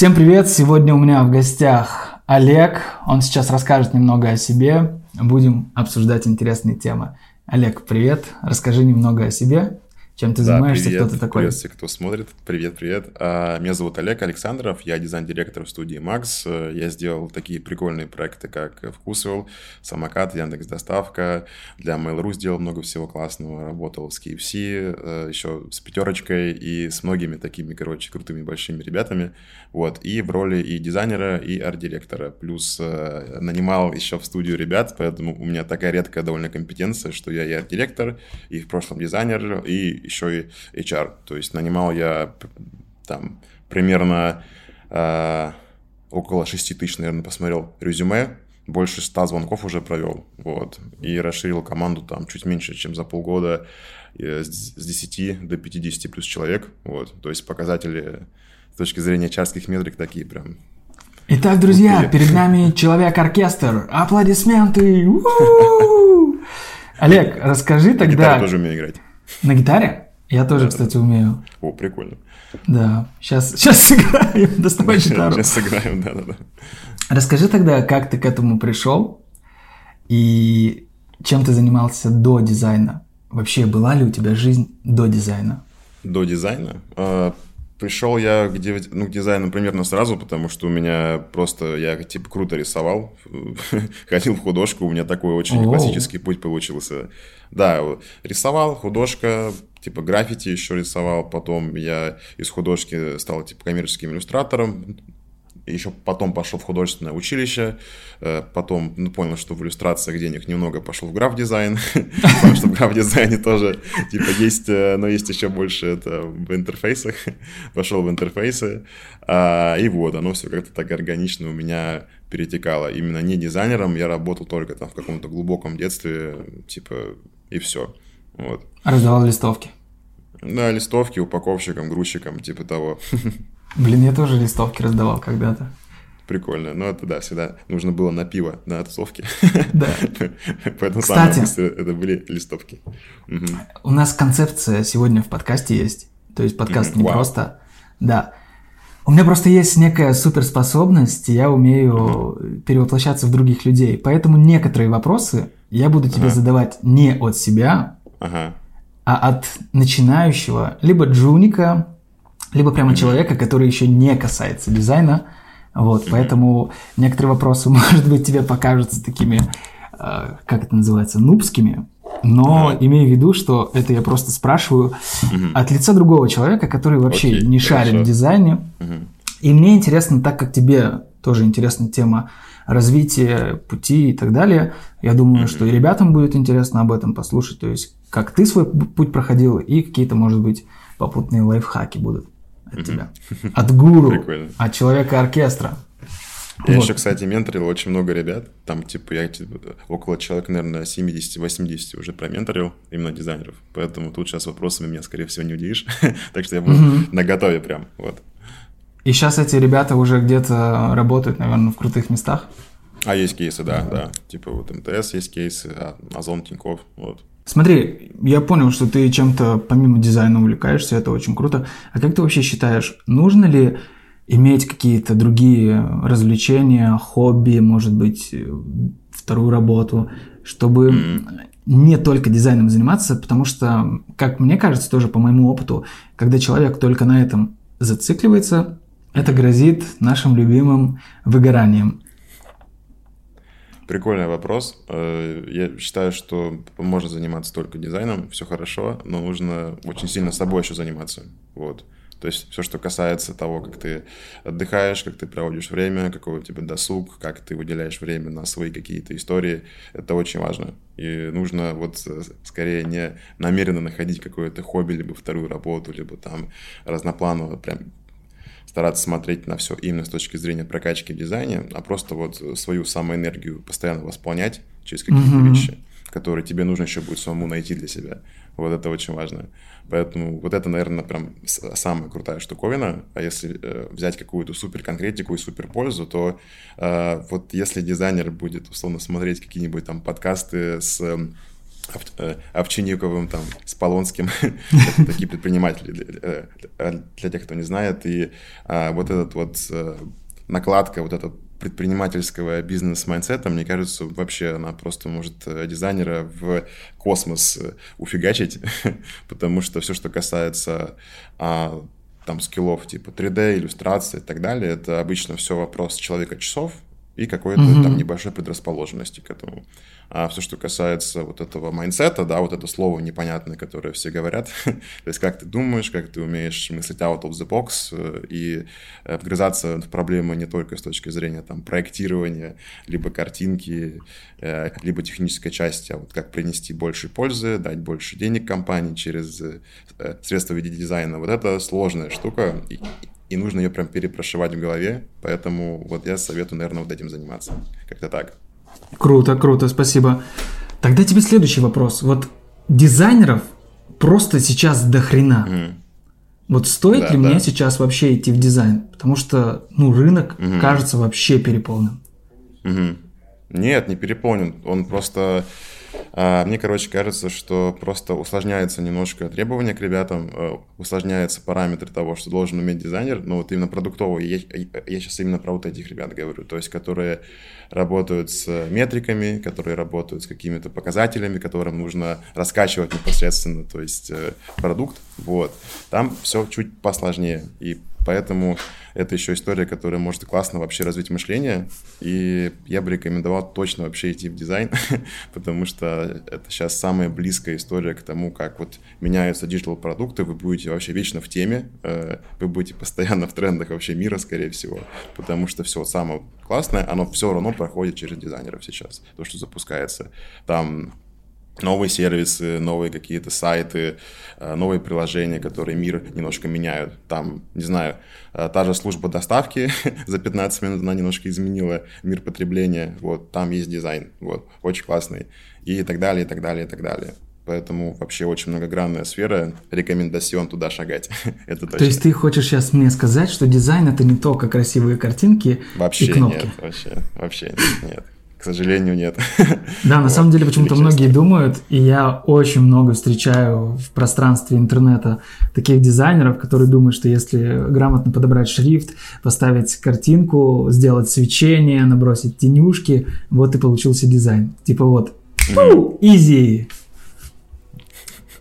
Всем привет! Сегодня у меня в гостях Олег. Он сейчас расскажет немного о себе. Будем обсуждать интересные темы. Олег, привет! Расскажи немного о себе. Чем ты Да, занимаешься, привет, кто ты такой? привет все, кто смотрит. Привет, привет. А, Меня зовут Олег Александров, я дизайн-директор в студии Макс. Э, Я сделал такие прикольные проекты, как Вкусвелл, Самокат, Яндекс Доставка. Для Mail.ru сделал много всего классного. Работал с KFC, э, еще с Пятерочкой и с многими такими, короче, крутыми большими ребятами. Вот. И в роли и дизайнера, и арт-директора. Плюс э, нанимал еще в студию ребят, поэтому у меня такая редкая довольно компетенция, что я и арт-директор, и в прошлом дизайнер, и еще и HR. То есть нанимал я там примерно э, около 6 тысяч, наверное, посмотрел резюме, больше 100 звонков уже провел, вот, и расширил команду там чуть меньше, чем за полгода, э, с с 10 до 50 плюс человек, вот, то есть показатели с точки зрения чарских метрик такие прям Итак, друзья, Крутые. перед нами человек-оркестр. Аплодисменты! У-у-у! Олег, расскажи тогда... гитаре тоже умею играть. На гитаре? Я тоже, кстати, умею. О, прикольно. Да. Сейчас, сейчас сыграем. Доставай гитару. Сейчас сыграем, да-да-да. Расскажи тогда, как ты к этому пришел и чем ты занимался до дизайна? Вообще, была ли у тебя жизнь до дизайна? До дизайна. Пришел я к, дев- ну, к дизайну примерно сразу, потому что у меня просто, я типа круто рисовал, ходил в художку, у меня такой очень классический путь получился. Да, рисовал, художка, типа граффити еще рисовал, потом я из художки стал типа коммерческим иллюстратором, еще потом пошел в художественное училище, э, потом ну, понял, что в иллюстрациях денег немного, пошел в граф-дизайн, потому что в граф-дизайне тоже типа есть, э, но есть еще больше это в интерфейсах, пошел в интерфейсы, а, и вот, оно все как-то так органично у меня перетекало. Именно не дизайнером, я работал только там в каком-то глубоком детстве, типа, и все. Вот. Раздавал листовки. Да, листовки, упаковщиком, грузчиком, типа того. Блин, я тоже листовки раздавал когда-то. Прикольно. Но это, да, всегда нужно было на пиво, на тусовке. Да. Поэтому Кстати. это были листовки. У нас концепция сегодня в подкасте есть. То есть подкаст не просто... Да. У меня просто есть некая суперспособность, и я умею перевоплощаться в других людей. Поэтому некоторые вопросы я буду тебе Ага. задавать не от себя, Ага. а от начинающего, либо джуника, либо прямо человека, который еще не касается дизайна. Вот, поэтому некоторые вопросы, может быть, тебе покажутся такими, э, как это называется, нубскими, но Ага. имей в виду, что это я просто спрашиваю от лица другого человека, который вообще Окей, не шарит хорошо. в дизайне. И мне интересно, так как тебе тоже интересна тема развития пути и так далее, я думаю, что и ребятам будет интересно об этом послушать, то есть как ты свой путь проходил и какие-то, может быть, попутные лайфхаки будут от тебя. От гуру, Прикольно. от человека-оркестра. Я Вот. еще, кстати, менторил очень много ребят. Там, типа, я типа, около человек, наверное, 70-80 уже променторил, именно дизайнеров. Поэтому тут сейчас вопросами меня, скорее всего, не удивишь. так что я буду на готове прям. Вот. И сейчас эти ребята уже где-то работают, наверное, в крутых местах. А есть кейсы, да, да. Типа вот МТС есть кейсы, а Озон, Тинькофф, вот. Смотри, я понял, что ты чем-то помимо дизайна увлекаешься, это очень круто. А как ты вообще считаешь, нужно ли иметь какие-то другие развлечения, хобби, может быть, э, вторую работу, чтобы не только дизайном заниматься, потому что, как мне кажется, тоже по моему опыту, когда человек только на этом зацикливается, это грозит нашим любимым выгоранием. Прикольный вопрос. Э, Я считаю, что можно заниматься только дизайном, все хорошо, но нужно очень сильно собой еще заниматься. Вот. То есть все, что касается того, как ты отдыхаешь, как ты проводишь время, какой у тебя досуг, как ты выделяешь время на свои какие-то истории, это очень важно. И нужно вот э, скорее не намеренно находить какое-то хобби, либо вторую работу, либо там разнопланово прям стараться смотреть на все именно с точки зрения прокачки в дизайне, а просто вот свою самоэнергию постоянно восполнять через какие-то Мгм. вещи, которые тебе нужно еще будет самому найти для себя. Вот это очень важно. Поэтому вот это, наверное, прям самая крутая штуковина. А если э, взять какую-то супер конкретику и супер пользу, то э, вот если дизайнер будет условно смотреть какие-нибудь там подкасты с эм, Овчинниковым, там, с Полонским, такие предприниматели, э, для тех, кто не знает, и а, вот этот вот э, накладка, вот этот предпринимательского бизнес- mindset а, мне кажется, вообще она просто может дизайнера в космос уфигачить, потому что все, что касается а, там skill ов типа 3D, иллюстрации и так далее, это обычно все вопрос человеко-часов и какой-то mm-hmm. там небольшой предрасположенности к этому. А все, что касается вот этого mindset а, да, вот это слово непонятное, которое все говорят, то есть как ты думаешь, как ты умеешь мыслить out of the box э, и э, вгрызаться в проблемы не только с точки зрения там проектирования, либо картинки, э, либо технической части, а вот как принести больше пользы, дать больше денег компании через средства в виде дизайна. Вот это сложная штука, и, и нужно ее прям перепрошивать в голове, поэтому вот я советую, наверное, вот этим заниматься. Как-то так. Круто, круто, спасибо. Тогда тебе следующий вопрос. Вот дизайнеров просто сейчас до хрена. Mm. Вот стоит да, ли да. мне сейчас вообще идти в дизайн? Потому что, ну, рынок mm кажется вообще переполнен. mm Нет, не переполнен. Он просто мне, короче, кажется, что просто усложняется немножко требования к ребятам, э, усложняются параметры того, что должен уметь дизайнер, но вот именно продуктовый, я, я сейчас именно про вот этих ребят говорю, то есть которые работают с метриками, которые работают с какими-то показателями, которым нужно раскачивать непосредственно, то есть э, продукт, вот. Там все чуть посложнее, и поэтому это еще история, которая может классно вообще развить мышление, и я бы рекомендовал точно вообще идти в дизайн, потому что это сейчас самая близкая история к тому, как вот меняются digital -продукты, вы будете вообще вечно в теме, э, вы будете постоянно в трендах вообще мира, скорее всего, потому что все самое классное, оно все равно проходит через дизайнеров сейчас, то, что запускается. Там новые сервисы, новые какие-то сайты, э, новые приложения, которые мир немножко меняют. Там, не знаю, э, та же служба доставки за 15 минут она немножко изменила мир потребления. Вот, там есть дизайн, вот, очень классный. И так далее, и так далее, и так далее. Поэтому вообще очень многогранная сфера. Рекомендацион туда шагать. это точно. То есть ты хочешь сейчас мне сказать, что дизайн это не только красивые картинки вообще и кнопки? Нет, вообще, вообще нет. К сожалению, нет. Да, на вот, самом деле почему-то многие думают, и я очень много встречаю в пространстве интернета таких дизайнеров, которые думают, что если грамотно подобрать шрифт, поставить картинку, сделать свечение, набросить тенюшки, вот и получился дизайн. Типа вот, изи,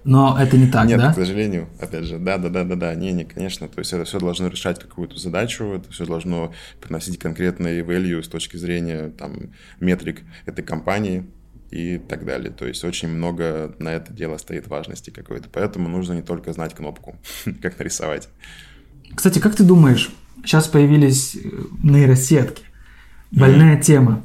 но это не так, Нет, да? к сожалению, опять же, да, да, да, да, да, не, не, конечно, то есть это все должно решать какую-то задачу, это все должно приносить конкретные value с точки зрения там метрик этой компании и так далее. То есть очень много на это дело стоит важности какой-то, поэтому нужно не только знать кнопку, как нарисовать. Кстати, как ты думаешь, сейчас появились э, нейросетки, больная mm-hmm. тема.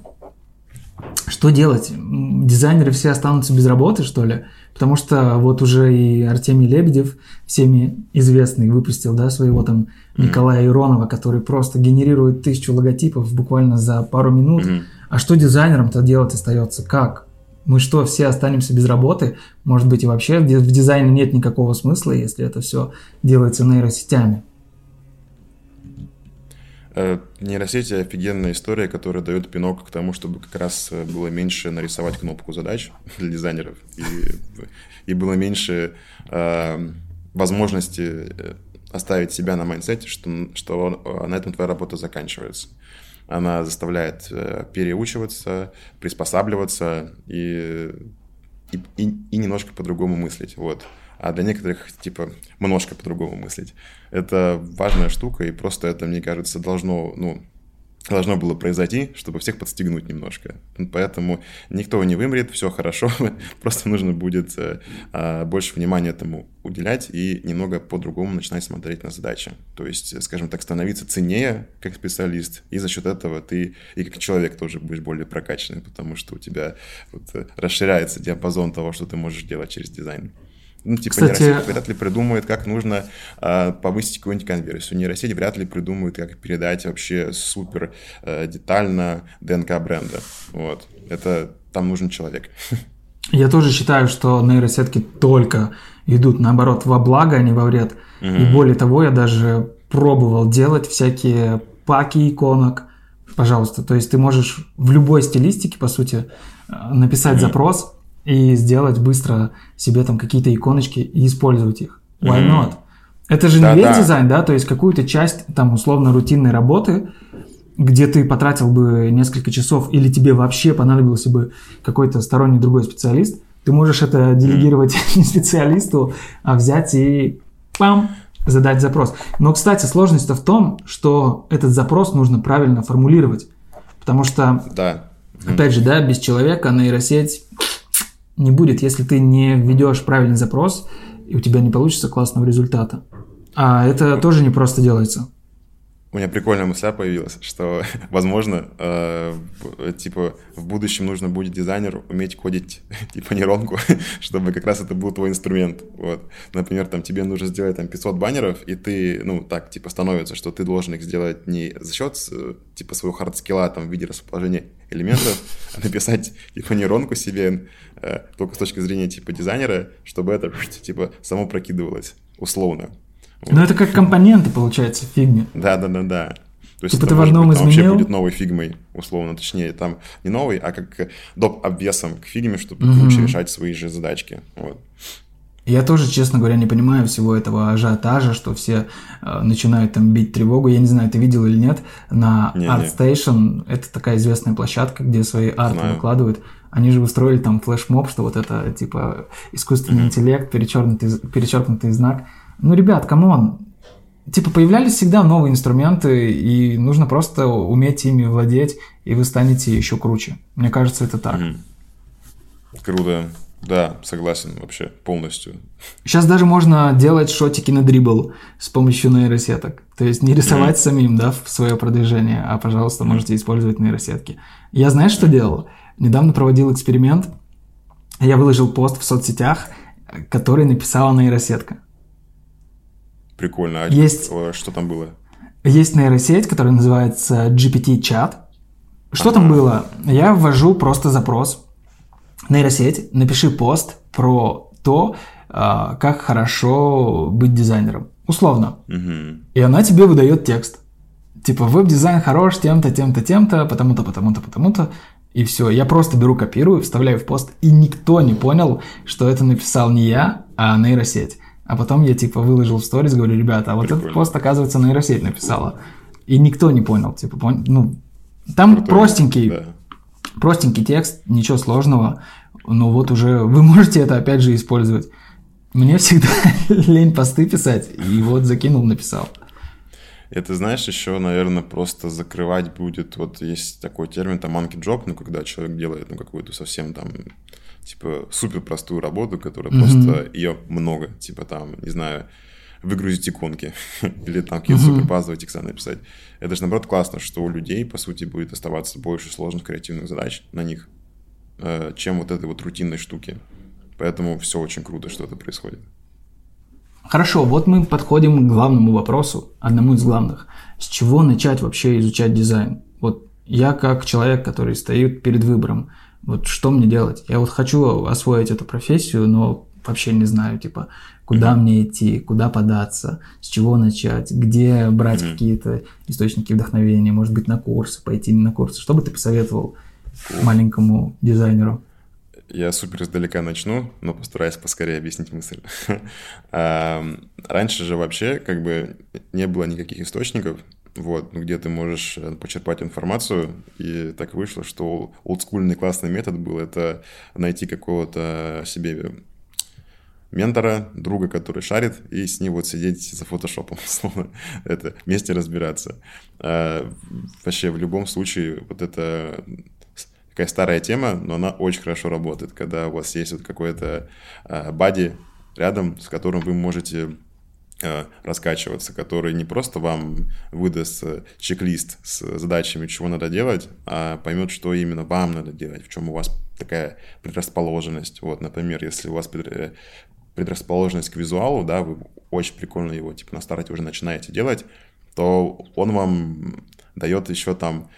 Что делать? Дизайнеры все останутся без работы, что ли? Потому что вот уже и Артемий Лебедев, всеми известный, выпустил да, своего там Николая Иронова, который просто генерирует тысячу логотипов буквально за пару минут. Mm-hmm. А что дизайнерам-то делать остается? Как? Мы что, все останемся без работы? Может быть, и вообще в дизайне нет никакого смысла, если это все делается нейросетями? Э, нейросети офигенная история, которая дает пинок к тому, чтобы как раз э, было меньше нарисовать кнопку задач для дизайнеров и, и было меньше э, возможности э, оставить себя на mindset е, что, что на этом твоя работа заканчивается. Она заставляет переучиваться, приспосабливаться и, и, и, и немножко по-другому мыслить. Вот а для некоторых, типа, немножко по-другому мыслить. Это важная штука, и просто это, мне кажется, должно, ну, должно было произойти, чтобы всех подстегнуть немножко. Поэтому никто не вымрет, все хорошо, просто нужно будет э, а, больше внимания этому уделять и немного по-другому начинать смотреть на задачи. То есть, скажем так, становиться ценнее как специалист, и за счет этого ты и как человек тоже будешь более прокачанный, потому что у тебя вот, э, расширяется диапазон того, что ты можешь делать через дизайн. Ну, типа Кстати... нейросеть вряд ли придумает, как нужно э, повысить какую-нибудь конверсию. Нейросеть вряд ли придумает, как передать вообще супер э, детально ДНК бренда. Вот. Это там нужен человек. Я тоже считаю, что нейросетки только идут, наоборот, во благо, а не во вред. Угу. И более того, я даже пробовал делать всякие паки иконок. Пожалуйста, то есть ты можешь в любой стилистике, по сути, э, написать угу. запрос, и сделать быстро себе там какие-то иконочки и использовать их. Why mm-hmm. not? Это же да, не весь да. дизайн, да, то есть какую-то часть там условно рутинной работы, где ты потратил бы несколько часов или тебе вообще понадобился бы какой-то сторонний другой специалист, ты можешь это делегировать mm-hmm. не специалисту, а взять и пам, задать запрос. Но, кстати, сложность-то в том, что этот запрос нужно правильно формулировать. Потому что, да. опять же, да, без человека нейросеть не будет, если ты не введешь правильный запрос, и у тебя не получится классного результата. А это тоже не просто делается. У меня прикольная мысля появилась, что, возможно, э, типа в будущем нужно будет дизайнеру уметь кодить типа нейронку, чтобы как раз это был твой инструмент. Вот. Например, там тебе нужно сделать там 500 баннеров, и ты, ну, так, типа, становится, что ты должен их сделать не за счет, типа, своего hard skill а там в виде расположения элементов, а написать, типа, нейронку себе э, только с точки зрения, типа, дизайнера, чтобы это, типа, само прокидывалось, условно. Ну, это как компоненты, получается, в фигме. Да, да, да, да. То есть типа ты в одном быть, изменил? вообще будет новой фигмой, условно, точнее, там не новый, а как доп. обвесом к фигме, чтобы угу. круче решать свои же задачки. Вот. Я тоже, честно говоря, не понимаю всего этого ажиотажа, что все э, начинают там бить тревогу. Я не знаю, ты видел или нет, на не, ArtStation, не. это такая известная площадка, где свои арты знаю. выкладывают. Они же устроили там флешмоб, что вот это типа искусственный м интеллект, перечеркнутый, перечеркнутый знак – ну, ребят, come on, типа появлялись всегда новые инструменты, и нужно просто уметь ими владеть, и вы станете еще круче. Мне кажется, это так. Mm-hmm. Круто. Да, согласен вообще полностью. Сейчас даже можно делать shot ики на Dribbble с помощью нейросеток. То есть не рисовать mm-hmm. самим, да, в свое продвижение, а, пожалуйста, можете использовать нейросетки. Я знаешь, что делал? Недавно проводил эксперимент. Я выложил пост в соцсетях, который написала нейросетка. Прикольно. А есть, что там было? Есть нейросеть, которая называется GPT-чат. Что ага. там было? Я ввожу просто запрос. Нейросеть, напиши пост про то, а, как хорошо быть дизайнером. Условно. Угу. И она тебе выдает текст. Типа, веб-дизайн хорош тем-то, тем-то, тем-то, потому-то, потому-то, потому-то. И все. Я просто беру, копирую, вставляю в пост, и никто не понял, что это написал не я, а нейросеть. А потом я типа выложил в сторис, говорю, ребята, а вот Прикольно. этот пост, оказывается, нейросеть написала. И никто не понял, типа, пон... ну, там Крутой, простенький, да. простенький текст, ничего сложного, но вот уже вы можете это опять же использовать. Мне всегда лень посты писать, и вот закинул, написал. Это, знаешь, еще, наверное, просто закрывать будет, вот есть такой термин, там, monkey job, ну, когда человек делает, ну, какую-то совсем там типа, супер простую работу, которая mm-hmm. просто ее много, типа, там, не знаю, выгрузить иконки или там какие-то mm-hmm. супер базовые текста написать. Это же, наоборот, классно, что у людей, по сути, будет оставаться больше сложных креативных задач на них, э, чем вот этой вот рутинной штуки. Поэтому все очень круто, что это происходит. Хорошо, вот мы подходим к главному вопросу, одному из главных. С чего начать вообще изучать дизайн? Вот я как человек, который стоит перед выбором – вот что мне делать? Я вот хочу освоить эту профессию, но вообще не знаю, типа, куда mm-hmm. мне идти, куда податься, с чего начать, где брать mm-hmm. какие-то источники вдохновения, может быть, на курсы, пойти на курсы. Что бы ты посоветовал маленькому дизайнеру? Я супер издалека начну, но постараюсь поскорее объяснить мысль. Раньше же вообще как бы не было никаких источников, вот, ну, где ты можешь э, почерпать информацию, и так вышло, что олдскульный классный метод был это найти какого-то себе ментора, друга, который шарит, и с ним вот сидеть за фотошопом, словно это вместе разбираться. А, вообще, в любом случае, вот это такая старая тема, но она очень хорошо работает, когда у вас есть вот какой-то а, бади рядом, с которым вы можете Э, раскачиваться, который не просто вам выдаст э, чек-лист с задачами, чего надо делать, а поймет, что именно вам надо делать, в чем у вас такая предрасположенность. Вот, например, если у вас э, предрасположенность к визуалу, да, вы очень прикольно его, типа, на старте уже начинаете делать, то он вам дает еще там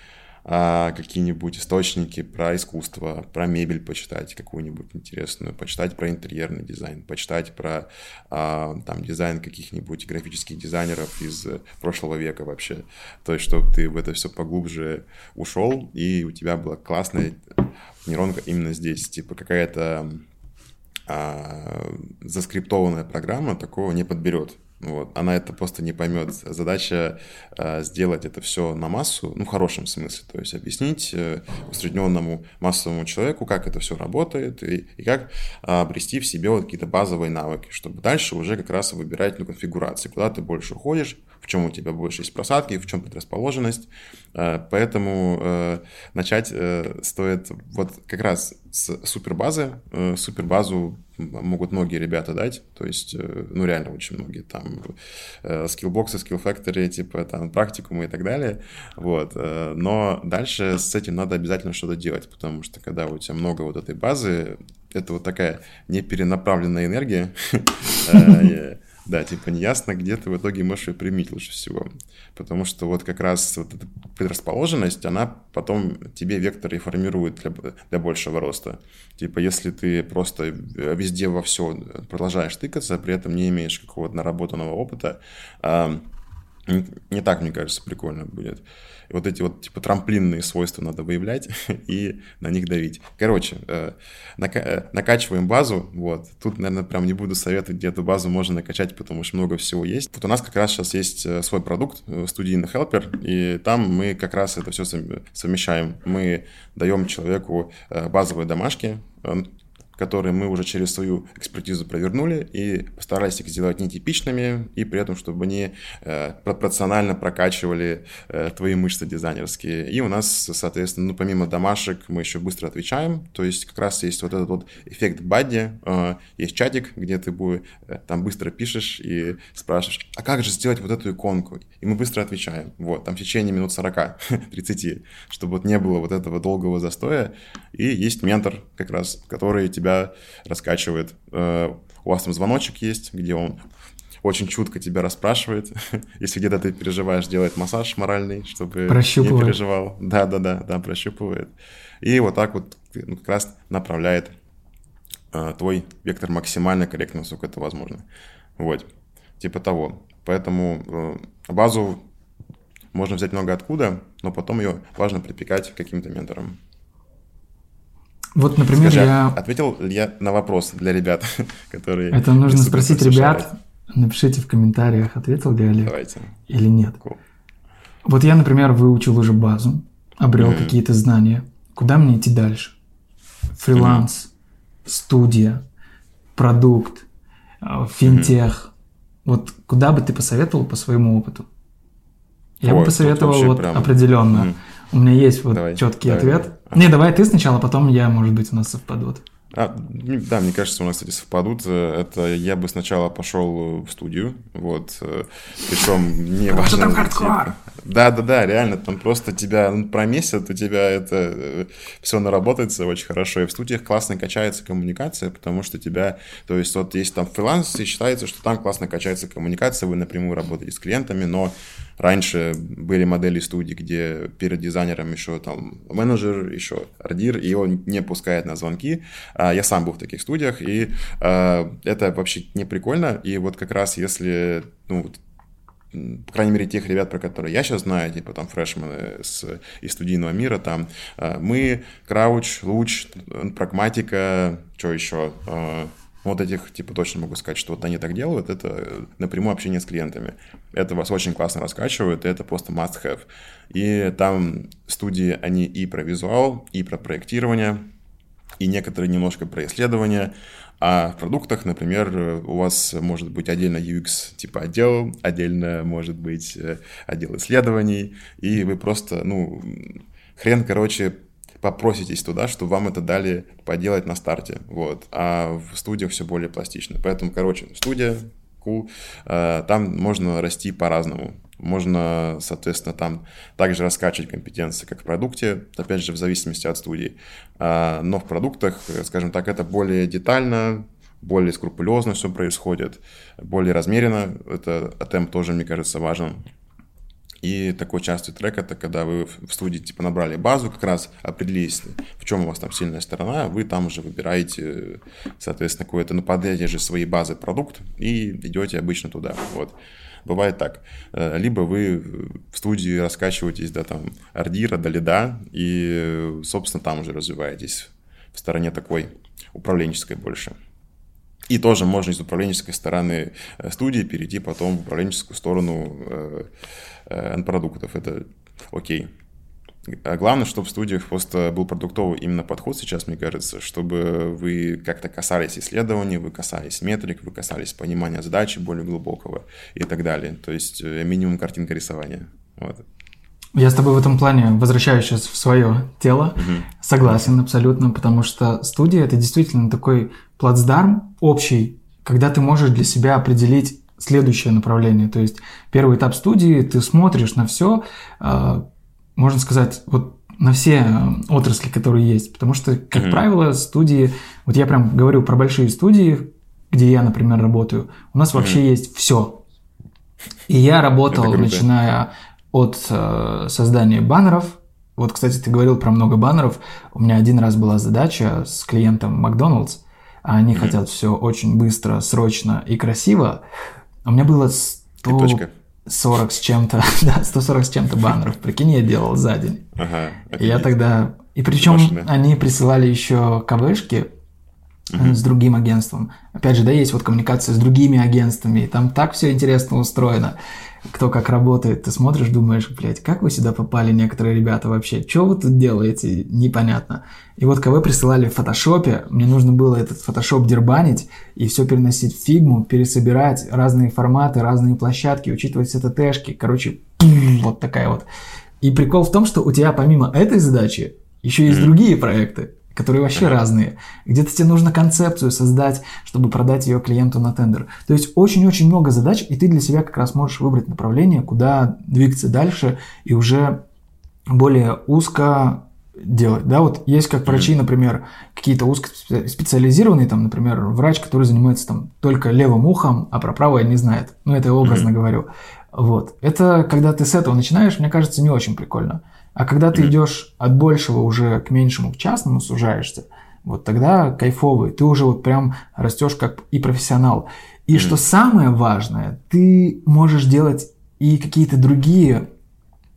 а, какие-нибудь источники про искусство, про мебель почитать какую-нибудь интересную, почитать про интерьерный дизайн, почитать про а, там дизайн каких-нибудь графических дизайнеров из прошлого века вообще. То есть, чтобы ты в это все поглубже ушел, и у тебя была классная нейронка именно здесь, типа какая-то а, заскриптованная программа такого не подберет. Вот. Она это просто не поймет. Задача э, сделать это все на массу, ну, в хорошем смысле, то есть объяснить э, усредненному массовому человеку, как это все работает и, и как э, обрести в себе вот какие-то базовые навыки, чтобы дальше уже как раз выбирать ну, конфигурации, куда ты больше уходишь, в чем у тебя больше есть просадки, в чем предрасположенность. Э, поэтому э, начать э, стоит вот как раз с супербазы. Супербазу могут многие ребята дать, то есть, ну, реально очень многие, там, скиллбоксы, скилл factory, типа, там, практикумы и так далее, вот, но дальше с этим надо обязательно что-то делать, потому что когда у тебя много вот этой базы, это вот такая неперенаправленная энергия, Да, типа неясно, где ты в итоге можешь ее применить лучше всего. Потому что вот как раз вот эта предрасположенность, она потом тебе векторы формирует для, для большего роста. Типа если ты просто везде во все продолжаешь тыкаться, при этом не имеешь какого-то наработанного опыта, не так, мне кажется, прикольно будет. И вот эти вот типа трамплинные свойства надо выявлять и на них давить. Короче, э, э, накачиваем базу. Вот. Тут, наверное, прям не буду советовать, где эту базу можно накачать, потому что много всего есть. Вот у нас как раз сейчас есть э, свой продукт, студийный Helper, и там мы как раз это все совмещаем. Мы даем человеку базовые домашки, которые мы уже через свою экспертизу провернули и постарались их сделать нетипичными, и при этом, чтобы они э, пропорционально прокачивали э, твои мышцы дизайнерские. И у нас, соответственно, ну, помимо домашек, мы еще быстро отвечаем, то есть как раз есть вот этот вот эффект бадди, э, есть чатик, где ты будешь, там быстро пишешь и спрашиваешь, а как же сделать вот эту иконку? И мы быстро отвечаем, вот, там в течение минут 40-30, чтобы вот не было вот этого долгого застоя. И есть ментор как раз, который тебе тебя раскачивает. Э, у вас там звоночек есть, где он очень чутко тебя расспрашивает. Если где-то ты переживаешь, делает массаж моральный, чтобы не переживал. Да, да, да, да, прощупывает. И вот так вот ну, как раз направляет э, твой вектор максимально корректно, насколько это возможно. Вот, типа того. Поэтому э, базу можно взять много откуда, но потом ее важно припекать каким-то ментором. Вот, например, Скажи, я... Ответил я на вопрос для ребят, которые... Это нужно спросить ребят. Напишите в комментариях, ответил ли Олег Давайте. или нет. Cool. Вот я, например, выучил уже базу, обрел mm-hmm. какие-то знания. Куда мне идти дальше? Фриланс, mm-hmm. студия, продукт, э, финтех. Mm-hmm. Вот куда бы ты посоветовал по своему опыту? Я Ой, бы посоветовал вот прям... определенно. Mm-hmm. У меня есть вот давай, четкий давай, ответ. Давай. Не, давай ты сначала, потом я, может быть, у нас совпадут. А, да, мне кажется, у нас, кстати, совпадут. Это я бы сначала пошел в студию, вот, э, причем не важно... там хардкор! Да, да, да, реально, там просто тебя ну, промесят, у тебя это э, все наработается очень хорошо, и в студиях классно качается коммуникация, потому что тебя, то есть вот есть там фриланс, и считается, что там классно качается коммуникация, вы напрямую работаете с клиентами, но Раньше были модели студий, где перед дизайнером еще там менеджер, еще ардир, и он не пускает на звонки. А, я сам был в таких студиях, и а, это вообще не прикольно. И вот как раз если, ну, по крайней мере, тех ребят, про которые я сейчас знаю, типа там фрешмены с, из студийного мира, там а, мы, Крауч, Луч, Прагматика, что еще, вот этих, типа, точно могу сказать, что вот они так делают, это напрямую общение с клиентами. Это вас очень классно раскачивает, и это просто must-have. И там студии, они и про визуал, и про проектирование, и некоторые немножко про исследование. А в продуктах, например, у вас может быть отдельно UX типа отдел, отдельно может быть э, отдел исследований, и вы просто, ну, хрен, короче, попроситесь туда, чтобы вам это дали поделать на старте, вот, а в студиях все более пластично, поэтому, короче, студия, cool, э, там можно расти по-разному, можно, соответственно, там также раскачивать компетенции, как в продукте, опять же, в зависимости от студии, э, но в продуктах, скажем так, это более детально, более скрупулезно все происходит, более размеренно, это темп тоже, мне кажется, важен, И такой частый трек это когда вы в студии типа набрали базу, как раз определились, в чем у вас там сильная сторона, вы там уже выбираете, соответственно, какой-то на подъезде же своей базы продукт и идете обычно туда. Вот. Бывает так. Э, либо вы в студии раскачиваетесь до там ордира, до лида, и, собственно, там уже развиваетесь в стороне такой управленческой больше. И тоже можно из управленческой стороны э, студии перейти потом в управленческую сторону э, продуктов. Это окей. А главное, чтобы в студиях просто был продуктовый именно подход сейчас, мне кажется, чтобы вы как-то касались исследований, вы касались метрик, вы касались понимания задачи более глубокого и так далее. То есть э, минимум картинка рисования. Вот. Я с тобой в этом плане возвращаюсь сейчас в свое тело. Угу. Согласен абсолютно, потому что студия это действительно такой плацдарм общий, когда ты можешь для себя определить следующее направление. То есть первый этап студии, ты смотришь на все, а, можно сказать, вот на все э, отрасли, которые есть. Потому что, как mm-hmm. правило, студии, вот я прям говорю про большие студии, где я, например, работаю, у нас mm-hmm. вообще есть все. И я работал, начиная от э, создания баннеров. Вот, кстати, ты говорил про много баннеров. У меня один раз была задача с клиентом Макдоналдс, а они mm-hmm. хотят все очень быстро, срочно и красиво. У меня было 100... 40 с чем-то, да, 140 с чем-то баннеров, прикинь, я делал за день. Ага, и я тогда... И причем они присылали еще КВшки угу. с другим агентством. Опять же, да, есть вот коммуникация с другими агентствами, и там так все интересно устроено кто как работает, ты смотришь, думаешь, блядь, как вы сюда попали, некоторые ребята вообще, что вы тут делаете, непонятно. И вот КВ присылали в фотошопе, мне нужно было этот фотошоп дербанить и все переносить в фигму, пересобирать разные форматы, разные площадки, учитывать ТТшки, короче, вот такая вот. И прикол в том, что у тебя помимо этой задачи еще есть другие проекты которые вообще разные. Где-то тебе нужно концепцию создать, чтобы продать ее клиенту на тендер. То есть очень-очень много задач, и ты для себя как раз можешь выбрать направление, куда двигаться дальше и уже более узко делать. Да, вот есть как врачи, например, какие-то узкоспециализированные, там, например, врач, который занимается там только левым ухом, а про правое не знает. Ну, это я образно mm-hmm. говорю. Вот. Это когда ты с этого начинаешь, мне кажется, не очень прикольно. А когда ты идешь от большего уже к меньшему, к частному сужаешься, вот тогда кайфовый, ты уже вот прям растешь как и профессионал. И mm-hmm. что самое важное, ты можешь делать и какие-то другие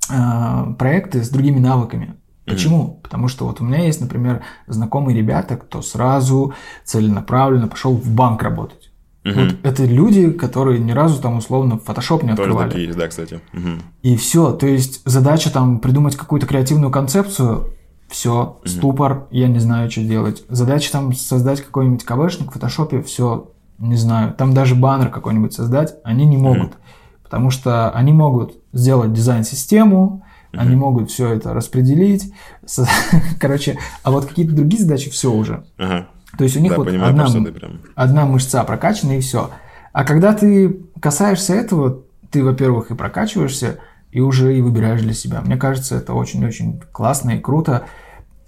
э, проекты с другими навыками. Почему? Mm-hmm. Потому что вот у меня есть, например, знакомые ребята, кто сразу целенаправленно пошел в банк работать. Угу. Вот это люди, которые ни разу там условно фотошоп не открывали. Тоже такие есть, да, кстати. Угу. И все. То есть задача там придумать какую-то креативную концепцию, все, угу. ступор, я не знаю, что делать. Задача там создать какой-нибудь КВшник в фотошопе, все, не знаю. Там даже баннер какой-нибудь создать они не могут. Угу. Потому что они могут сделать дизайн-систему, угу. они могут все это распределить. Короче, а вот какие-то другие задачи все уже. Ага. То есть у них да, вот понимаю, одна, прям... одна мышца прокачана и все. А когда ты касаешься этого, ты, во-первых, и прокачиваешься, и уже и выбираешь для себя. Мне кажется, это очень-очень классно и круто.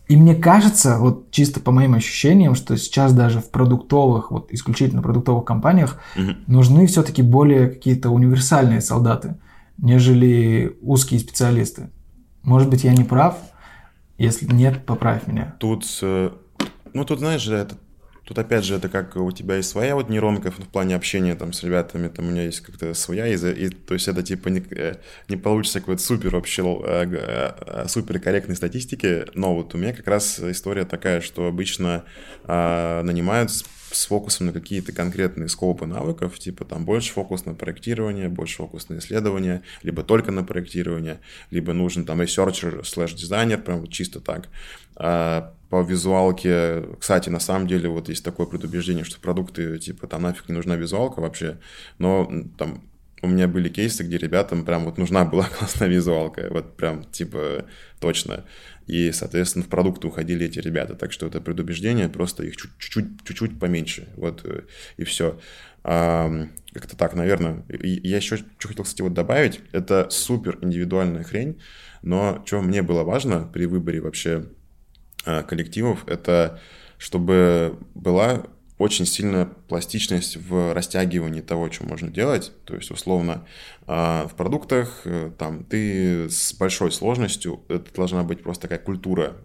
И мне кажется, вот чисто по моим ощущениям, что сейчас даже в продуктовых, вот исключительно продуктовых компаниях угу. нужны все-таки более какие-то универсальные солдаты, нежели узкие специалисты. Может быть, я не прав? Если нет, поправь меня. Тут э, ну, тут, знаешь это Тут опять же это как у тебя есть своя вот нейронка в плане общения там с ребятами, там у меня есть как-то своя, и, и то есть это типа не, э, не получится какой-то супер вообще э, э, супер корректной статистики, но вот у меня как раз история такая, что обычно э, нанимают с фокусом на какие-то конкретные скопы навыков, типа там больше фокус на проектирование, больше фокус на исследование, либо только на проектирование, либо нужен там researcher слэш дизайнер, прям вот чисто так. А по визуалке, кстати, на самом деле вот есть такое предубеждение, что продукты, типа, там нафиг не нужна визуалка вообще, но там у меня были кейсы, где ребятам прям вот нужна была классная визуалка, вот прям типа точно. И, соответственно, в продукты уходили эти ребята. Так что это предубеждение, просто их чуть-чуть, поменьше. Вот э, и все. А, как-то так, наверное. Я еще что хотел, кстати, вот добавить. Это супер индивидуальная хрень, но что мне было важно при выборе вообще коллективов, это чтобы была очень сильная пластичность в растягивании того, что можно делать. То есть, условно, а, в продуктах э, там ты с большой сложностью, это должна быть просто такая культура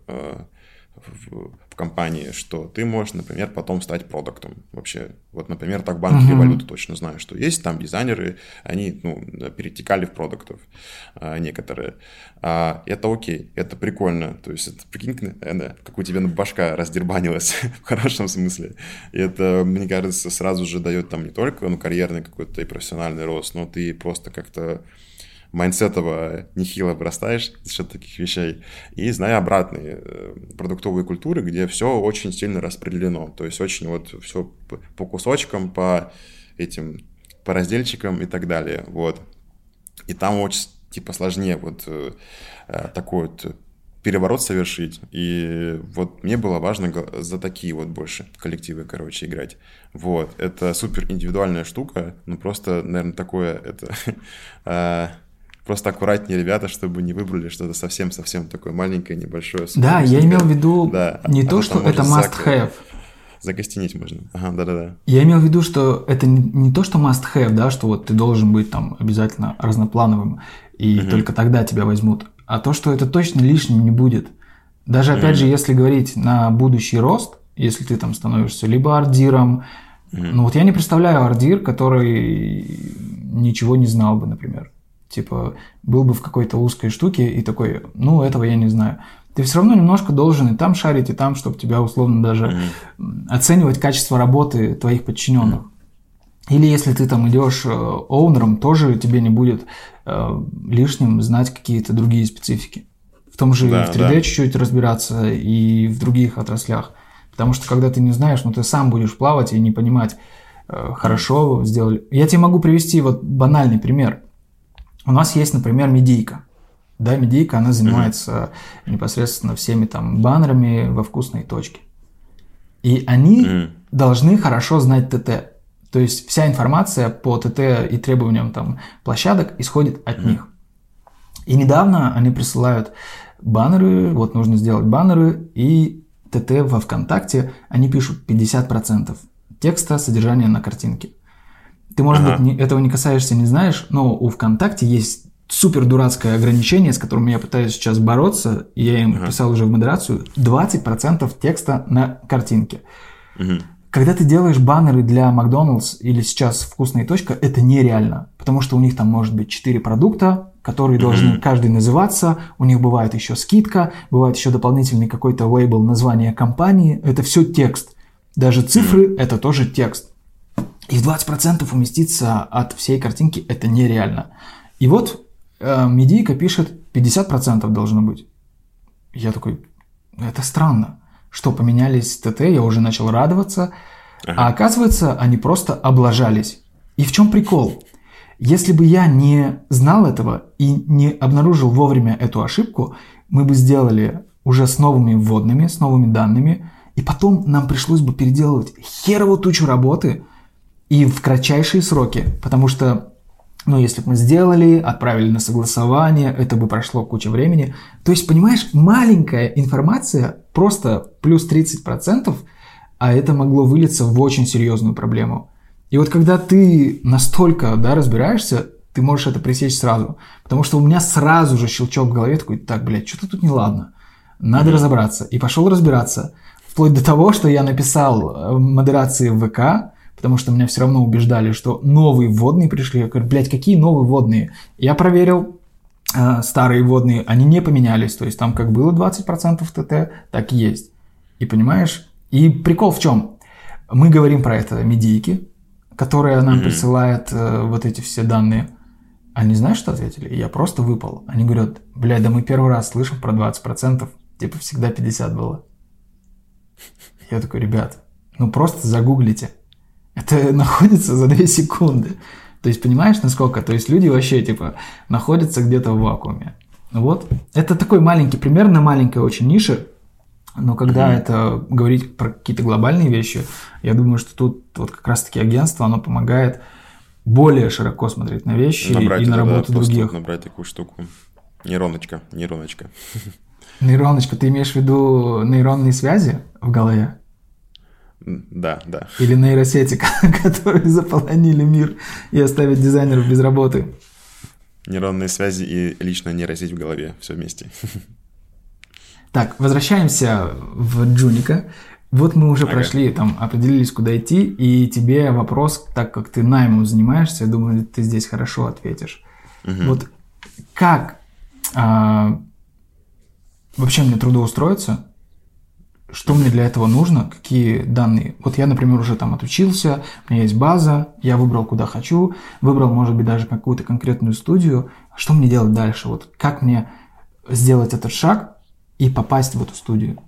в, в компании, что ты можешь, например, потом стать продуктом вообще. Вот, например, так банки uh-huh. валюты точно знаю, что есть там дизайнеры, они ну, перетекали в продуктов а, некоторые. А, это окей, это прикольно. То есть это, прикинь, это, как у тебя на башка раздербанилась в хорошем смысле. И это, мне кажется, сразу же дает там не только ну, карьерный какой-то и профессиональный рост, но ты просто как-то майнсетово нехило вырастаешь за счет таких вещей. И знаю обратные э, продуктовые культуры, где все очень сильно распределено. То есть очень вот все по кусочкам, по этим, по разделчикам и так далее. Вот. И там очень типа сложнее вот э, э, такой вот переворот совершить. И вот мне было важно за такие вот больше коллективы, короче, играть. Вот. Это супер индивидуальная штука, ну просто, наверное, такое это просто аккуратнее ребята, чтобы не выбрали что-то совсем-совсем такое маленькое, небольшое. Да, я имел в виду да, не а то, что это must-have. Загостинить можно. Ага, да-да-да. Я имел в виду, что это не, то, что must-have, да, что вот ты должен быть там обязательно разноплановым, и угу. только тогда тебя возьмут, а то, что это точно лишним не будет. Даже, опять угу. же, если говорить на будущий рост, если ты там становишься либо ардиром, угу. ну вот я не представляю ардир, который ничего не знал бы, например. Типа, был бы в какой-то узкой штуке и такой, ну, этого я не знаю. Ты все равно немножко должен и там шарить, и там, чтобы тебя условно даже mm-hmm. оценивать качество работы твоих подчиненных. Mm-hmm. Или если ты там идешь э, оунером, тоже тебе не будет э, лишним знать какие-то другие специфики. В том же да, в 3D да. чуть-чуть разбираться и в других отраслях. Потому что когда ты не знаешь, ну ты сам будешь плавать и не понимать, э, хорошо сделали. Я тебе могу привести вот банальный пример. У нас есть, например, медийка. Да, медийка, она занимается mm-hmm. непосредственно всеми там баннерами во вкусной точке. И они mm-hmm. должны хорошо знать ТТ. То есть вся информация по ТТ и требованиям там площадок исходит от mm-hmm. них. И недавно они присылают баннеры, вот нужно сделать баннеры, и ТТ во ВКонтакте, они пишут 50% текста, содержания на картинке. Ты, может ага. быть, не, этого не касаешься, не знаешь, но у ВКонтакте есть супер дурацкое ограничение, с которым я пытаюсь сейчас бороться, я им ага. писал уже в модерацию, 20% текста на картинке. Угу. Когда ты делаешь баннеры для Макдоналдс или сейчас вкусная точка, это нереально, потому что у них там может быть 4 продукта, которые должны mm-hmm. каждый называться, у них бывает еще скидка, бывает еще дополнительный какой-то лейбл названия компании, это все текст. Даже цифры mm-hmm. это тоже текст. И в 20% уместиться от всей картинки это нереально. И вот э, медийка пишет 50% должно быть. Я такой, это странно. Что поменялись ТТ, я уже начал радоваться. Ага. А оказывается, они просто облажались. И в чем прикол? Если бы я не знал этого и не обнаружил вовремя эту ошибку, мы бы сделали уже с новыми вводными, с новыми данными, и потом нам пришлось бы переделывать херову тучу работы – и в кратчайшие сроки, потому что, ну, если бы мы сделали, отправили на согласование, это бы прошло куча времени. То есть, понимаешь, маленькая информация, просто плюс 30%, а это могло вылиться в очень серьезную проблему. И вот когда ты настолько, да, разбираешься, ты можешь это пресечь сразу. Потому что у меня сразу же щелчок в голове такой, так, блядь, что-то тут неладно. Надо mm-hmm. разобраться. И пошел разбираться. Вплоть до того, что я написал э, модерации в ВК, потому что меня все равно убеждали, что новые водные пришли. Я говорю, блядь, какие новые водные? Я проверил, э, старые водные, они не поменялись. То есть там как было 20% ТТ, так и есть. И понимаешь? И прикол в чем? Мы говорим про это медийки, которая нам mm-hmm. присылает э, вот эти все данные. Они знаешь, что ответили? Я просто выпал. Они говорят, блядь, да мы первый раз слышим про 20%, типа всегда 50 было. Я такой, ребят, ну просто загуглите. Это находится за 2 секунды. То есть, понимаешь, насколько? То есть, люди вообще, типа, находятся где-то в вакууме. Вот. Это такой маленький, примерно маленькая очень ниша, но когда mm-hmm. это говорить про какие-то глобальные вещи, я думаю, что тут вот как раз-таки агентство, оно помогает более широко смотреть на вещи набрать, и на работу да, других. Набрать такую штуку. Нейроночка, нейроночка. Нейроночка, ты имеешь в виду нейронные связи в голове? Да, да. Или нейросети, которые заполонили мир и оставят дизайнеров без работы. Нейронные связи и личная нейросеть в голове, все вместе. Так, возвращаемся в Джуника. Вот мы уже ага. прошли, там, определились, куда идти, и тебе вопрос, так как ты наймом занимаешься, я думаю, ты здесь хорошо ответишь. Угу. Вот как а, вообще мне трудоустроиться? Что мне для этого нужно? Какие данные? Вот я, например, уже там отучился, у меня есть база, я выбрал, куда хочу, выбрал, может быть, даже какую-то конкретную студию. Что мне делать дальше? Вот как мне сделать этот шаг и попасть в эту студию?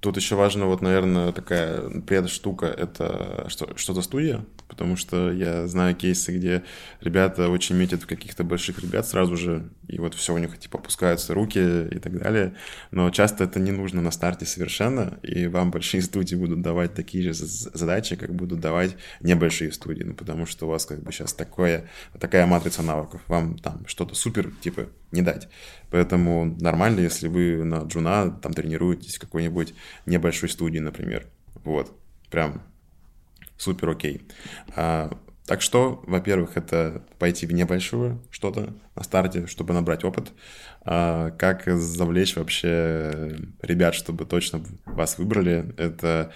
Тут еще важно, вот, наверное, такая пред-штука – это что, что-то студия, потому что я знаю кейсы, где ребята очень метят в каких-то больших ребят сразу же, и вот все у них типа опускаются руки и так далее, но часто это не нужно на старте совершенно, и вам большие студии будут давать такие же задачи, как будут давать небольшие студии, ну, потому что у вас как бы сейчас такое, такая матрица навыков, вам там что-то супер, типа, не дать. Поэтому нормально, если вы на джуна там тренируетесь какой-нибудь небольшой студии, например. Вот, прям супер окей. А, так что, во-первых, это пойти в небольшую что-то на старте, чтобы набрать опыт. А, как завлечь вообще ребят, чтобы точно вас выбрали, это,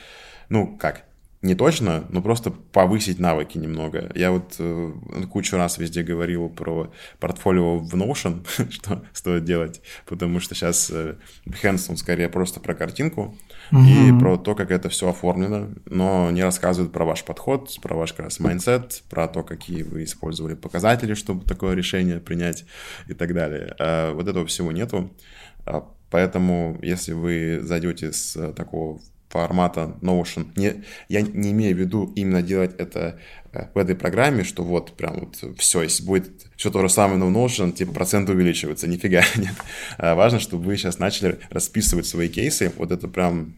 ну, как, не точно, но просто повысить навыки немного. Я вот э, кучу раз везде говорил про портфолио в Notion, что стоит делать, потому что сейчас э, Behance, он скорее просто про картинку mm-hmm. и про то, как это все оформлено, но не рассказывает про ваш подход, про ваш как раз mindset, про то, какие вы использовали показатели, чтобы такое решение принять и так далее. А вот этого всего нету. А поэтому, если вы зайдете с такого формата Notion. Не, я не имею в виду именно делать это э, в этой программе, что вот прям вот все, если будет все то же самое, но в Notion, типа процент увеличивается, нифига нет. А важно, чтобы вы сейчас начали расписывать свои кейсы, вот это прям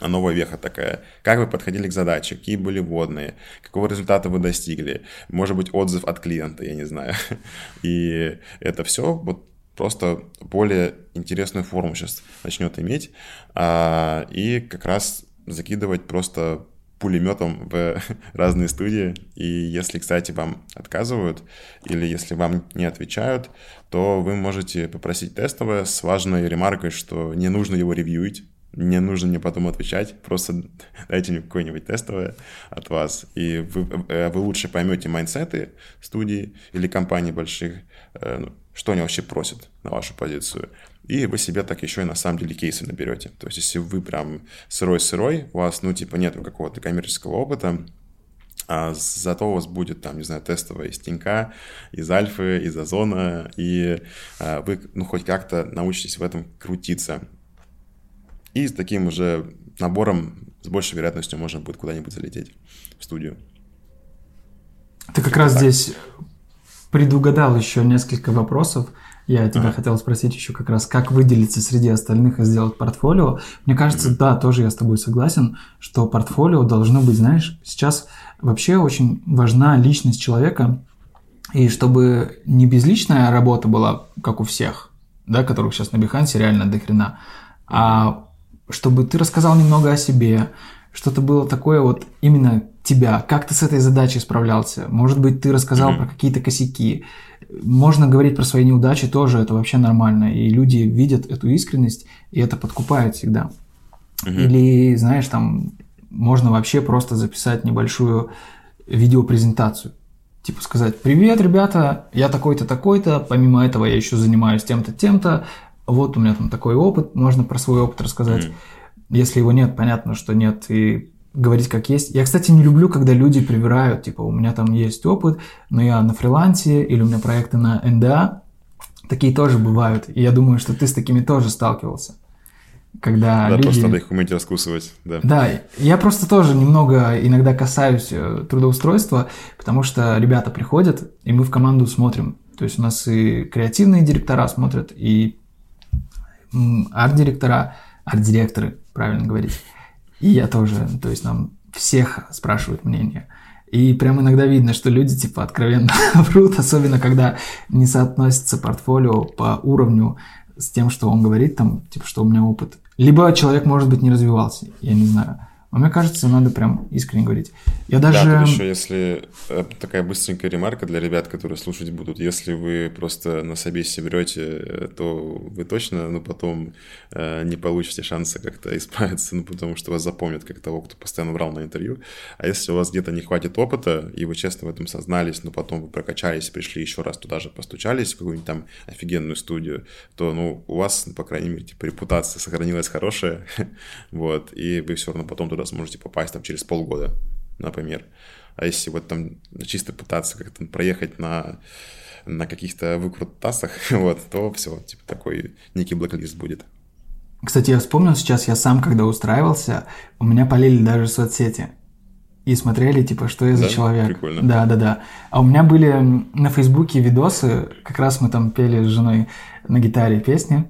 новая веха такая. Как вы подходили к задаче, какие были вводные, какого результата вы достигли, может быть, отзыв от клиента, я не знаю. И это все вот просто более интересную форму сейчас начнет иметь, а, и как раз закидывать просто пулеметом в разные студии. И если, кстати, вам отказывают или если вам не отвечают, то вы можете попросить тестовое с важной ремаркой, что не нужно его ревьюить, не нужно мне потом отвечать, просто дайте мне какое-нибудь тестовое от вас, и вы, э, вы лучше поймете майндсеты студии или компаний больших, э, ну, что они вообще просят на вашу позицию. И вы себе так еще и на самом деле кейсы наберете. То есть, если вы прям сырой-сырой, у вас, ну, типа, нет какого-то коммерческого опыта, а зато у вас будет там, не знаю, тестовая из Тинька, из Альфы, из Озона, и а, вы, ну, хоть как-то научитесь в этом крутиться. И с таким уже набором с большей вероятностью можно будет куда-нибудь залететь в студию. Ты как раз так. здесь предугадал еще несколько вопросов. Я тебя а. хотел спросить еще как раз, как выделиться среди остальных и сделать портфолио. Мне кажется, mm-hmm. да, тоже я с тобой согласен, что портфолио должно быть, знаешь, сейчас вообще очень важна личность человека, и чтобы не безличная работа была, как у всех, да, которых сейчас на Behance реально до хрена, а чтобы ты рассказал немного о себе, что-то было такое вот именно тебя, как ты с этой задачей справлялся. Может быть, ты рассказал mm-hmm. про какие-то косяки. Можно говорить про свои неудачи тоже, это вообще нормально. И люди видят эту искренность, и это подкупает всегда. Mm-hmm. Или, знаешь, там можно вообще просто записать небольшую видеопрезентацию. Типа сказать, привет, ребята, я такой-то, такой-то, помимо этого я еще занимаюсь тем-то, тем-то, вот у меня там такой опыт, можно про свой опыт рассказать. Mm-hmm. Если его нет, понятно, что нет, и говорить как есть. Я, кстати, не люблю, когда люди привирают, типа, у меня там есть опыт, но я на фрилансе или у меня проекты на НДА. Такие тоже бывают. И я думаю, что ты с такими тоже сталкивался. Когда да, люди... просто надо их уметь раскусывать, да. Да, я просто тоже немного иногда касаюсь э, трудоустройства, потому что ребята приходят, и мы в команду смотрим. То есть у нас и креативные директора смотрят, и арт-директора, арт-директоры, правильно говорить. И я тоже, то есть нам всех спрашивают мнение. И прям иногда видно, что люди типа откровенно врут, особенно когда не соотносится портфолио по уровню с тем, что он говорит, там, типа, что у меня опыт. Либо человек, может быть, не развивался, я не знаю. А мне кажется, надо прям искренне говорить. Я даже... Да, тут еще если... Э, такая быстренькая ремарка для ребят, которые слушать будут. Если вы просто на собесе берете, э, то вы точно, ну, потом э, не получите шанса как-то исправиться, ну, потому что вас запомнят как того, кто постоянно брал на интервью. А если у вас где-то не хватит опыта, и вы честно в этом сознались, но потом вы прокачались, пришли еще раз туда же постучались, в какую-нибудь там офигенную студию, то, ну, у вас, ну, по крайней мере, типа, репутация сохранилась хорошая, вот, и вы все равно потом туда сможете попасть там через полгода, например. А если вот там чисто пытаться как-то проехать на, на каких-то выкрутасах, вот, то все, типа такой некий блэк-лист будет. Кстати, я вспомнил сейчас, я сам, когда устраивался, у меня полили даже соцсети. И смотрели, типа, что я за да? человек. Прикольно. Да, да, да. А у меня были на Фейсбуке видосы, как раз мы там пели с женой на гитаре песни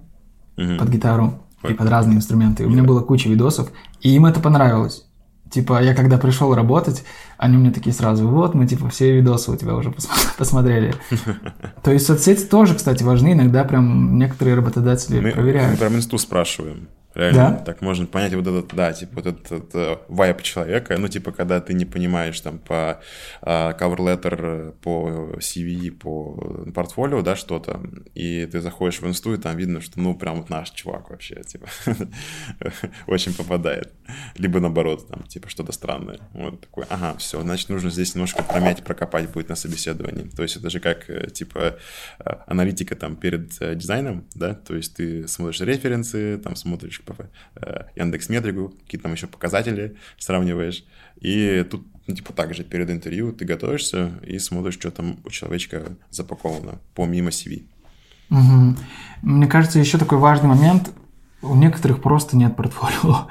угу. под гитару и под разные инструменты. У меня была куча видосов, и им это понравилось. Типа, я когда пришел работать, они мне такие сразу, вот, мы, типа, все видосы у тебя уже посмотрели. То есть соцсети тоже, кстати, важны. Иногда прям некоторые работодатели мы, проверяют. Мы прям инсту спрашиваем. Реально, да? так можно понять вот этот, да, типа вот этот, этот вайп человека, ну, типа, когда ты не понимаешь там по uh, cover letter, по CV, по портфолио, да, что-то, и ты заходишь в инсту, и там видно, что, ну, прям вот наш чувак вообще, типа, очень попадает. Либо наоборот, там, типа, что-то странное. Вот такой, ага, все, значит, нужно здесь немножко промять, прокопать будет на собеседовании. То есть это же как, э, типа, э, аналитика там перед э, дизайном, да, то есть ты смотришь референсы, там смотришь Э, Яндекс Метрику, какие там еще показатели сравниваешь. И тут, ну, типа, также перед интервью ты готовишься и смотришь, что там у человечка запаковано, помимо CV. Угу. Мне кажется, еще такой важный момент. У некоторых просто нет портфолио.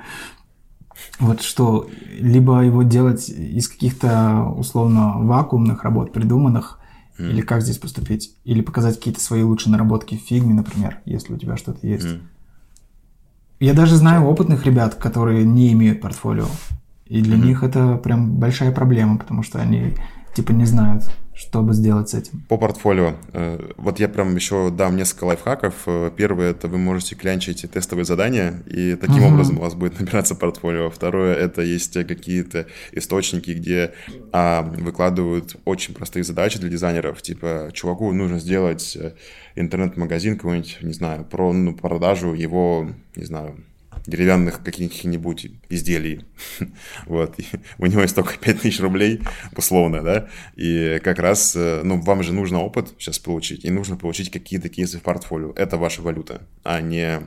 Вот что, либо его делать из каких-то условно вакуумных работ, придуманных, mm. или как здесь поступить, или показать какие-то свои лучшие наработки в фигме, например, если у тебя что-то есть. Mm. Я даже знаю опытных ребят, которые не имеют портфолио. И для mm-hmm. них это прям большая проблема, потому что они типа не знают, что бы сделать с этим. По портфолио. Э, вот я прям еще дам несколько лайфхаков. Э, первое, это вы можете клянчить тестовые задания, и таким угу. образом у вас будет набираться портфолио. Второе, это есть какие-то источники, где а, выкладывают очень простые задачи для дизайнеров. Типа, чуваку нужно сделать э, интернет-магазин какой-нибудь, не знаю, про ну, продажу его, не знаю, деревянных каких-нибудь изделий. вот. И у него есть только 5000 рублей, условно, да. И как раз, э, ну, вам же нужно опыт сейчас получить, и нужно получить какие-то кейсы в портфолио. Это ваша валюта, а не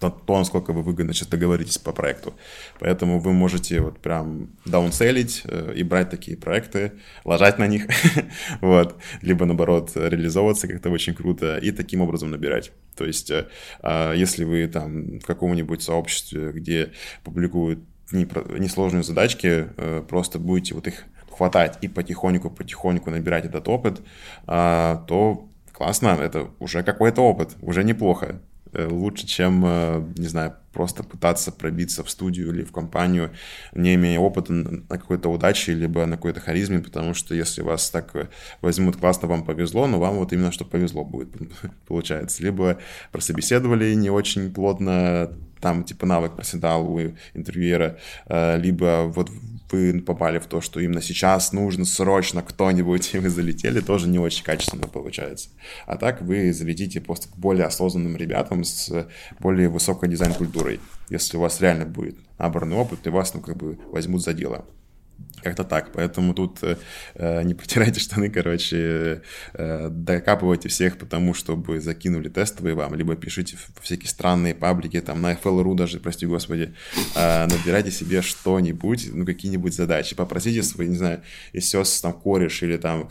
то, то, насколько вы выгодно сейчас договоритесь по проекту. Поэтому вы можете вот прям даунселить э, и брать такие проекты, ложать на них, вот, либо наоборот реализовываться как-то очень круто и таким образом набирать. То есть, э, э, если вы там в каком-нибудь сообществе, где публикуют несложные задачки, э, просто будете вот их хватать и потихоньку-потихоньку набирать этот опыт, э, то классно, это уже какой-то опыт, уже неплохо. Э, лучше, чем, э, не знаю, просто пытаться пробиться в студию или в компанию, не имея опыта на какой-то удаче, либо на какой-то харизме, потому что если вас так э, возьмут классно, вам повезло, но вам вот именно что повезло будет, получается. Либо прособеседовали не очень плотно, там типа навык проседал у интервьюера, либо вот вы попали в то, что именно сейчас нужно срочно кто-нибудь, и вы залетели, тоже не очень качественно получается. А так вы залетите просто к более осознанным ребятам с более высокой дизайн-культурой, если у вас реально будет набранный опыт, и вас, ну, как бы возьмут за дело. Как-то так. Поэтому тут э, э, не потирайте штаны, короче, э, докапывайте всех потому, чтобы закинули тестовые вам, либо пишите в всякие странные паблики, там на FL.ru даже, прости господи, э, набирайте себе что-нибудь, ну, какие-нибудь задачи, попросите свои, не знаю, у вас там кореш или там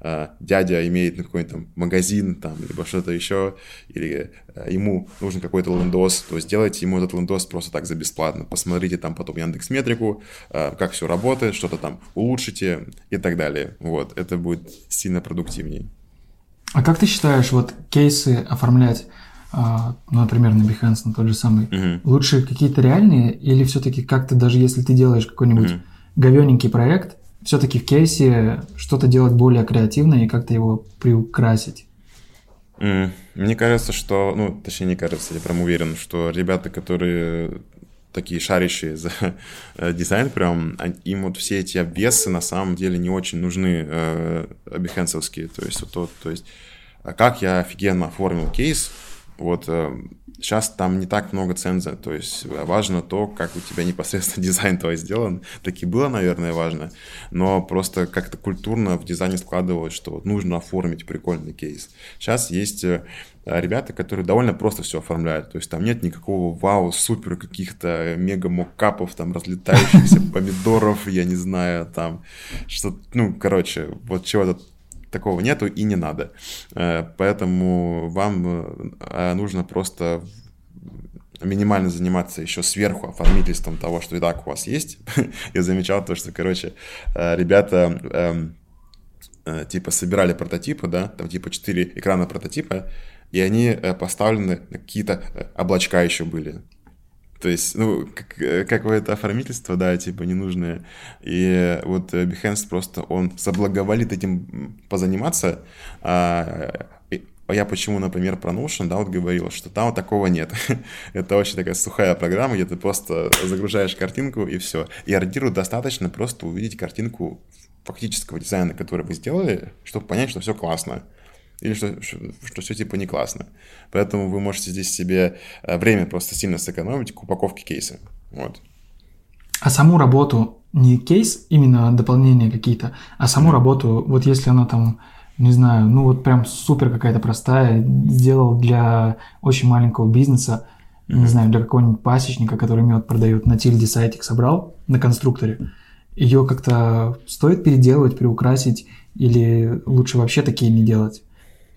э, дядя имеет какой-нибудь там магазин, там, либо что-то еще, или э, ему нужен какой-то лендос, то сделайте ему этот лендос просто так за бесплатно. Посмотрите там потом Яндекс Метрику, э, как все работает, что-то там улучшите и так далее. Вот, это будет сильно продуктивнее. А как ты считаешь, вот кейсы оформлять, ну, например, на Behance, на тот же самый, угу. лучше какие-то реальные или все-таки как-то даже если ты делаешь какой-нибудь угу. говененький проект, все-таки в кейсе что-то делать более креативное и как-то его приукрасить? Мне кажется, что, ну, точнее, не кажется, я прям уверен, что ребята, которые такие шарящие за э, дизайн прям, им вот все эти обвесы на самом деле не очень нужны э. То есть, вот, то, то есть, а как я офигенно оформил кейс, вот э, сейчас там не так много ценза, то есть важно то, как у тебя непосредственно дизайн твой сделан. Так и было, наверное, важно, но просто как-то культурно в дизайне складывалось, что нужно оформить прикольный кейс. Сейчас есть э, ребята, которые довольно просто все оформляют. То есть там нет никакого вау, супер каких-то мега мокапов, там разлетающихся помидоров, я не знаю, там что ну, короче, вот чего-то такого нету и не надо. Э, поэтому вам э, нужно просто минимально заниматься еще сверху оформительством того, что и так у вас есть. Я замечал то, что, короче, э, ребята эм, типа собирали прототипы, да, там типа 4 экрана прототипа, и они поставлены на какие-то облачка еще были. То есть, ну, как, э, какое-то оформительство, да, типа ненужное. И вот э, Behance просто, он соблаговолит этим позаниматься, а, а я почему, например, про Notion, да, вот говорил, что там вот такого нет. Это очень такая сухая программа, где ты просто загружаешь картинку и все. И ордиру достаточно просто увидеть картинку фактического дизайна, который вы сделали, чтобы понять, что все классно или что, что, что все типа не классно. Поэтому вы можете здесь себе э, время просто сильно сэкономить к упаковке кейса. Вот. А саму работу, не кейс, именно дополнения какие-то, а саму mm-hmm. работу, вот если она там, не знаю, ну вот прям супер какая-то простая, сделал для очень маленького бизнеса, mm-hmm. не знаю, для какого-нибудь пасечника, который мед продает, на тильде сайтик собрал на конструкторе, ее как-то стоит переделывать, приукрасить, или лучше вообще такие не делать?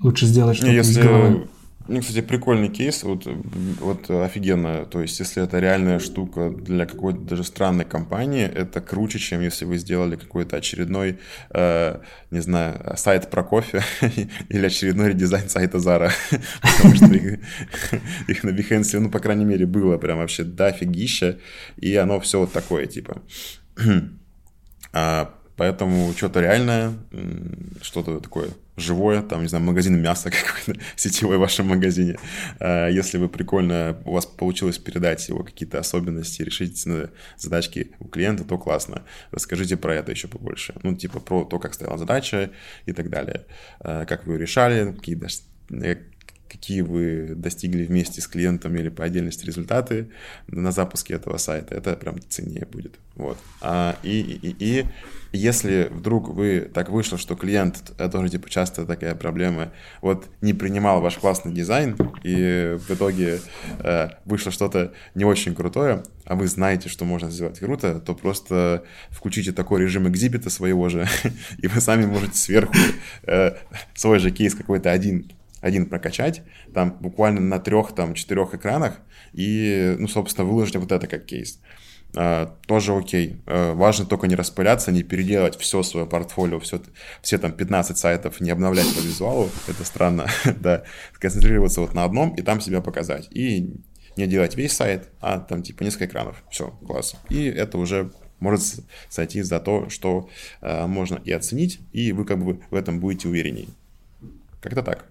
Лучше сделать что-то если... из головы. Ну, кстати, прикольный кейс, вот, вот офигенно. То есть, если это реальная штука для какой-то даже странной компании, это круче, чем если вы сделали какой-то очередной, э, не знаю, сайт про кофе или очередной редизайн сайта Zara. Потому что их, их на Behance, ну, по крайней мере, было прям вообще дофигища, и оно все вот такое, типа. а, поэтому что-то реальное, что-то такое живое, там, не знаю, магазин мяса какой-то сетевой в вашем магазине. А, если вы прикольно, у вас получилось передать его какие-то особенности, решить задачки у клиента, то классно. Расскажите про это еще побольше. Ну, типа про то, как стояла задача и так далее. А, как вы ее решали, какие э, какие вы достигли вместе с клиентом или по отдельности результаты на запуске этого сайта, это прям ценнее будет. Вот. А, и, и, и если вдруг вы так вышло, что клиент, это тоже типа часто такая проблема, вот не принимал ваш классный дизайн, и в итоге э, вышло что-то не очень крутое, а вы знаете, что можно сделать круто, то просто включите такой режим экзибита своего же, и вы сами можете сверху э, свой же кейс какой-то один один прокачать, там буквально на трех, там, четырех экранах, и, ну, собственно, выложить вот это как кейс. Uh, тоже окей. Uh, важно только не распыляться, не переделать все свое портфолио, все, все там 15 сайтов, не обновлять по визуалу, это странно, да, сконцентрироваться вот на одном и там себя показать. И не делать весь сайт, а там типа несколько экранов. Все, класс. И это уже может сойти за то, что uh, можно и оценить, и вы как бы в этом будете уверенней. Как-то так.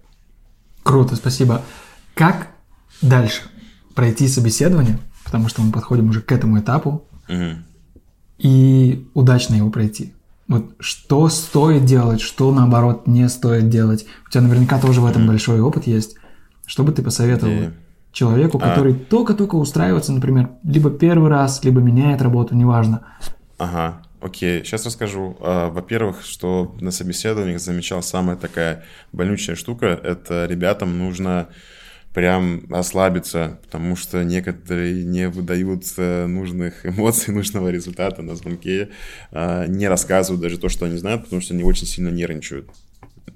Круто, спасибо. Как дальше пройти собеседование, потому что мы подходим уже к этому этапу, угу. и удачно его пройти? Вот что стоит делать, что наоборот не стоит делать? У тебя наверняка тоже в этом угу. большой опыт есть. Что бы ты посоветовал и... человеку, а. который а... только-только устраивается, например, либо первый раз, либо меняет работу, неважно. Ага. Окей, сейчас расскажу. А, во-первых, что на собеседованиях замечал самая такая больнючая штука, это ребятам нужно прям ослабиться, потому что некоторые не выдают э, нужных эмоций, нужного результата на звонке, а, не рассказывают даже то, что они знают, потому что они очень сильно нервничают.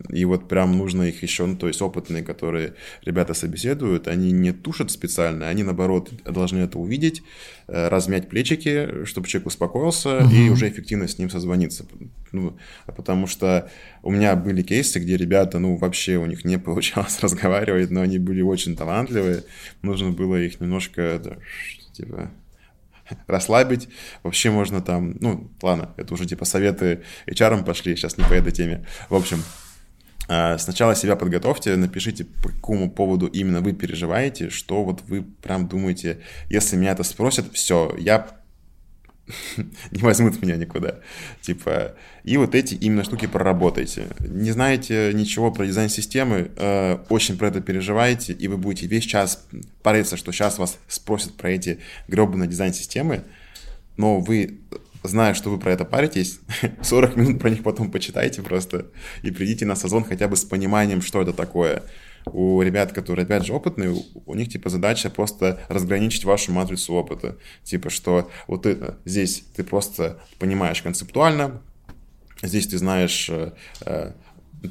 И вот прям нужно их еще, ну, то есть опытные, которые ребята собеседуют, они не тушат специально, они наоборот должны это увидеть, э, размять плечики, чтобы человек успокоился угу. и уже эффективно с ним созвониться. Ну, потому что у меня были кейсы, где ребята, ну, вообще у них не получалось разговаривать, но они были очень талантливые, нужно было их немножко, типа, расслабить. Вообще можно там, ну, ладно, это уже типа советы HR пошли, сейчас не по этой теме. В общем, А, сначала себя подготовьте, напишите, по какому поводу именно вы переживаете, что вот вы прям думаете, если меня это спросят, все, я не возьмут меня никуда. Типа, и вот эти именно штуки проработайте. Не знаете ничего про дизайн системы, э, очень про это переживаете, и вы будете весь час париться, что сейчас вас спросят про эти гробаные дизайн системы, но вы зная, что вы про это паритесь, 40 минут про них потом почитайте просто и придите на созвон хотя бы с пониманием, что это такое. У ребят, которые, опять же, опытные, у них, типа, задача просто разграничить вашу матрицу опыта. Типа, что вот ты, здесь ты просто понимаешь концептуально, здесь ты знаешь, э, э,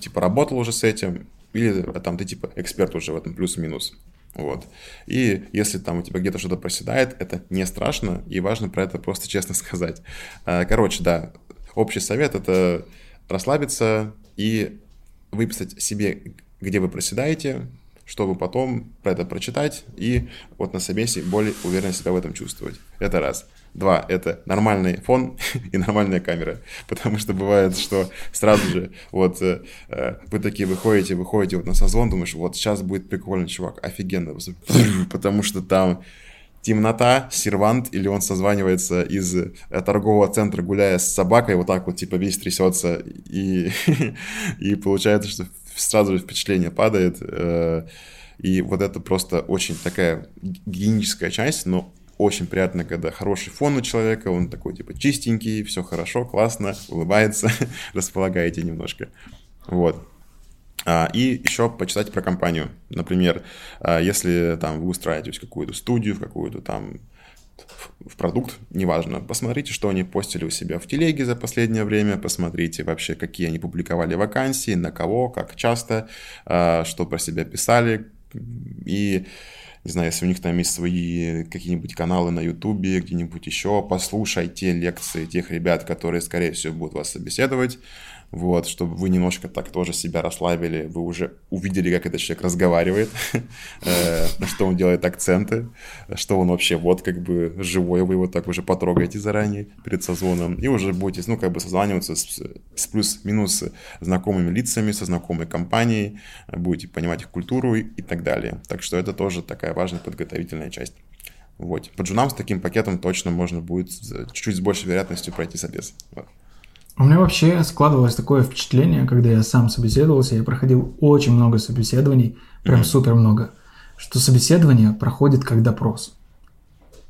типа, работал уже с этим, или там ты, типа, эксперт уже в этом плюс-минус. Вот. И если там у тебя где-то что-то проседает, это не страшно, и важно про это просто честно сказать. А, короче, да, общий совет — это расслабиться и выписать себе, где вы проседаете, чтобы потом про это прочитать и вот на собесе более уверенно себя в этом чувствовать. Это раз. Два – это нормальный фон и нормальная камера. Потому что бывает, что сразу же вот э, э вы такие выходите, выходите вот на созвон, думаешь, вот сейчас будет прикольный чувак, офигенно. Потому что там темнота, сервант, или он созванивается из э, торгового центра, гуляя с собакой, вот так вот, типа, весь трясется, и, и получается, что сразу же впечатление падает, и вот это просто очень такая гигиеническая часть, но очень приятно, когда хороший фон у человека, он такой типа чистенький, все хорошо, классно, улыбается, располагаете немножко. Вот. А, и еще почитать про компанию. Например, а, если там вы устраиваетесь в какую-то студию, в какую-то там в продукт, неважно, посмотрите, что они постили у себя в телеге за последнее время, посмотрите вообще, какие они публиковали вакансии, на кого, как часто, а, что про себя писали, и не знаю, если у них там есть свои какие-нибудь каналы на Ютубе, где-нибудь еще, послушайте лекции тех ребят, которые, скорее всего, будут вас собеседовать, вот, чтобы вы немножко так тоже себя расслабили, вы уже увидели, как этот человек разговаривает, э, на что он делает акценты, что он вообще вот как бы живой, вы его так уже потрогаете заранее перед созвоном, и уже будете, ну, как бы созваниваться с, плюс-минус знакомыми лицами, со знакомой компанией, будете понимать их культуру и, так далее. Так что это тоже такая важная подготовительная часть. Вот. По джунам с таким пакетом точно можно будет чуть-чуть с большей вероятностью пройти собес. Вот. У меня вообще складывалось такое впечатление, когда я сам собеседовался, я проходил очень много собеседований, прям mm-hmm. супер много, что собеседование проходит как допрос.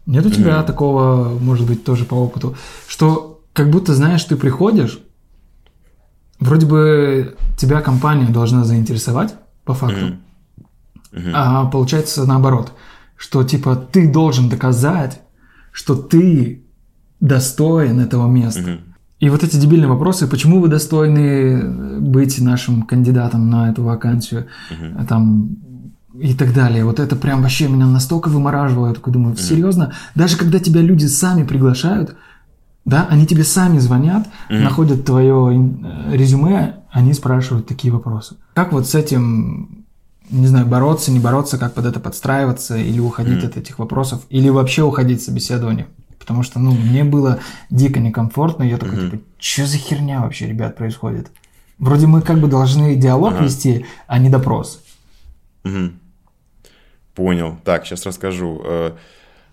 Нет у тебя mm-hmm. такого, может быть, тоже по опыту, что как будто, знаешь, ты приходишь, вроде бы тебя компания должна заинтересовать по факту. Mm-hmm. а получается наоборот, что типа ты должен доказать, что ты достоин этого места. Mm-hmm. И вот эти дебильные вопросы, почему вы достойны быть нашим кандидатом на эту вакансию, uh-huh. там, и так далее. Вот это прям вообще меня настолько вымораживало. Я такой думаю, серьезно? Uh-huh. Даже когда тебя люди сами приглашают, да, они тебе сами звонят, uh-huh. находят твое э, резюме, они спрашивают такие вопросы. Как вот с этим, не знаю, бороться, не бороться, как под это подстраиваться, или уходить uh-huh. от этих вопросов, или вообще уходить с собеседования? Потому что, ну, мне было дико некомфортно. Я такой, типа, что за херня вообще, ребят, происходит? Вроде мы как бы должны диалог ага. вести, а не допрос. Угу. Понял. Так, сейчас расскажу.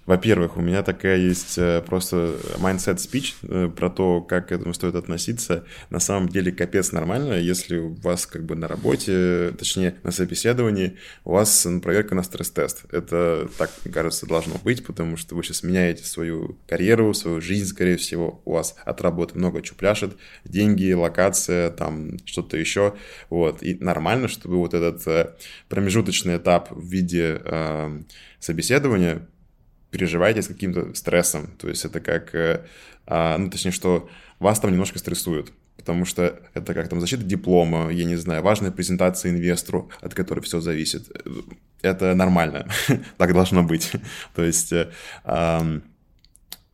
Во-первых, у меня такая есть э, просто mindset speech э, про то, как к этому стоит относиться. На самом деле капец нормально, если у вас как бы на работе, точнее на собеседовании, у вас проверка на стресс-тест. Это, так, мне кажется, должно быть, потому что вы сейчас меняете свою карьеру, свою жизнь, скорее всего, у вас от работы много чего пляшет, деньги, локация, там что-то еще. Вот. И нормально, чтобы вот этот э, промежуточный этап в виде э, собеседования переживаете с каким-то стрессом. То есть это как, э, а, ну, точнее, что вас там немножко стрессуют. Потому что это как там защита диплома, я не знаю, важная презентация инвестору, от которой все зависит. Это нормально, так должно быть. То есть, э,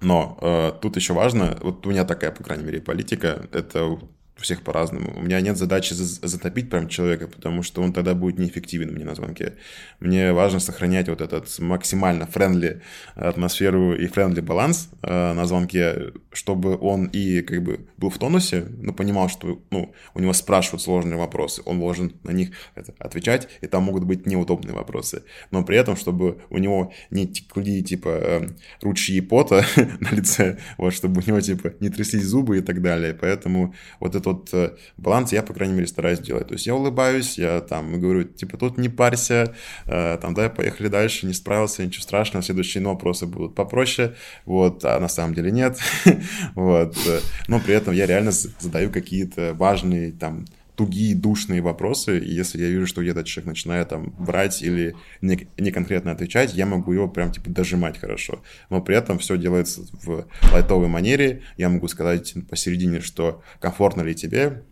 но э, тут еще важно, вот у меня такая, по крайней мере, политика, это у всех по-разному. У меня нет задачи затопить прям человека, потому что он тогда будет неэффективен мне на звонке. Мне важно сохранять вот этот максимально friendly атмосферу и friendly баланс э, на звонке, чтобы он и как бы был в тонусе, но понимал, что ну, у него спрашивают сложные вопросы, он должен на них отвечать, и там могут быть неудобные вопросы. Но при этом, чтобы у него не текли типа э, ручьи пота на лице, вот, чтобы у него типа не тряслись зубы и так далее. Поэтому вот это вот э, баланс я, по крайней мере, стараюсь делать. То есть я улыбаюсь, я там говорю, типа, тут не парься, э, там, да, поехали дальше, не справился, ничего страшного, следующие вопросы будут попроще, вот, а на самом деле нет, вот. Э, но при этом я реально задаю какие-то важные, там, тугие, душные вопросы, и если я вижу, что где-то человек начинает там брать или не, конкретно отвечать, я могу его прям типа дожимать хорошо. Но при этом все делается в лайтовой манере, я могу сказать посередине, что комфортно ли тебе,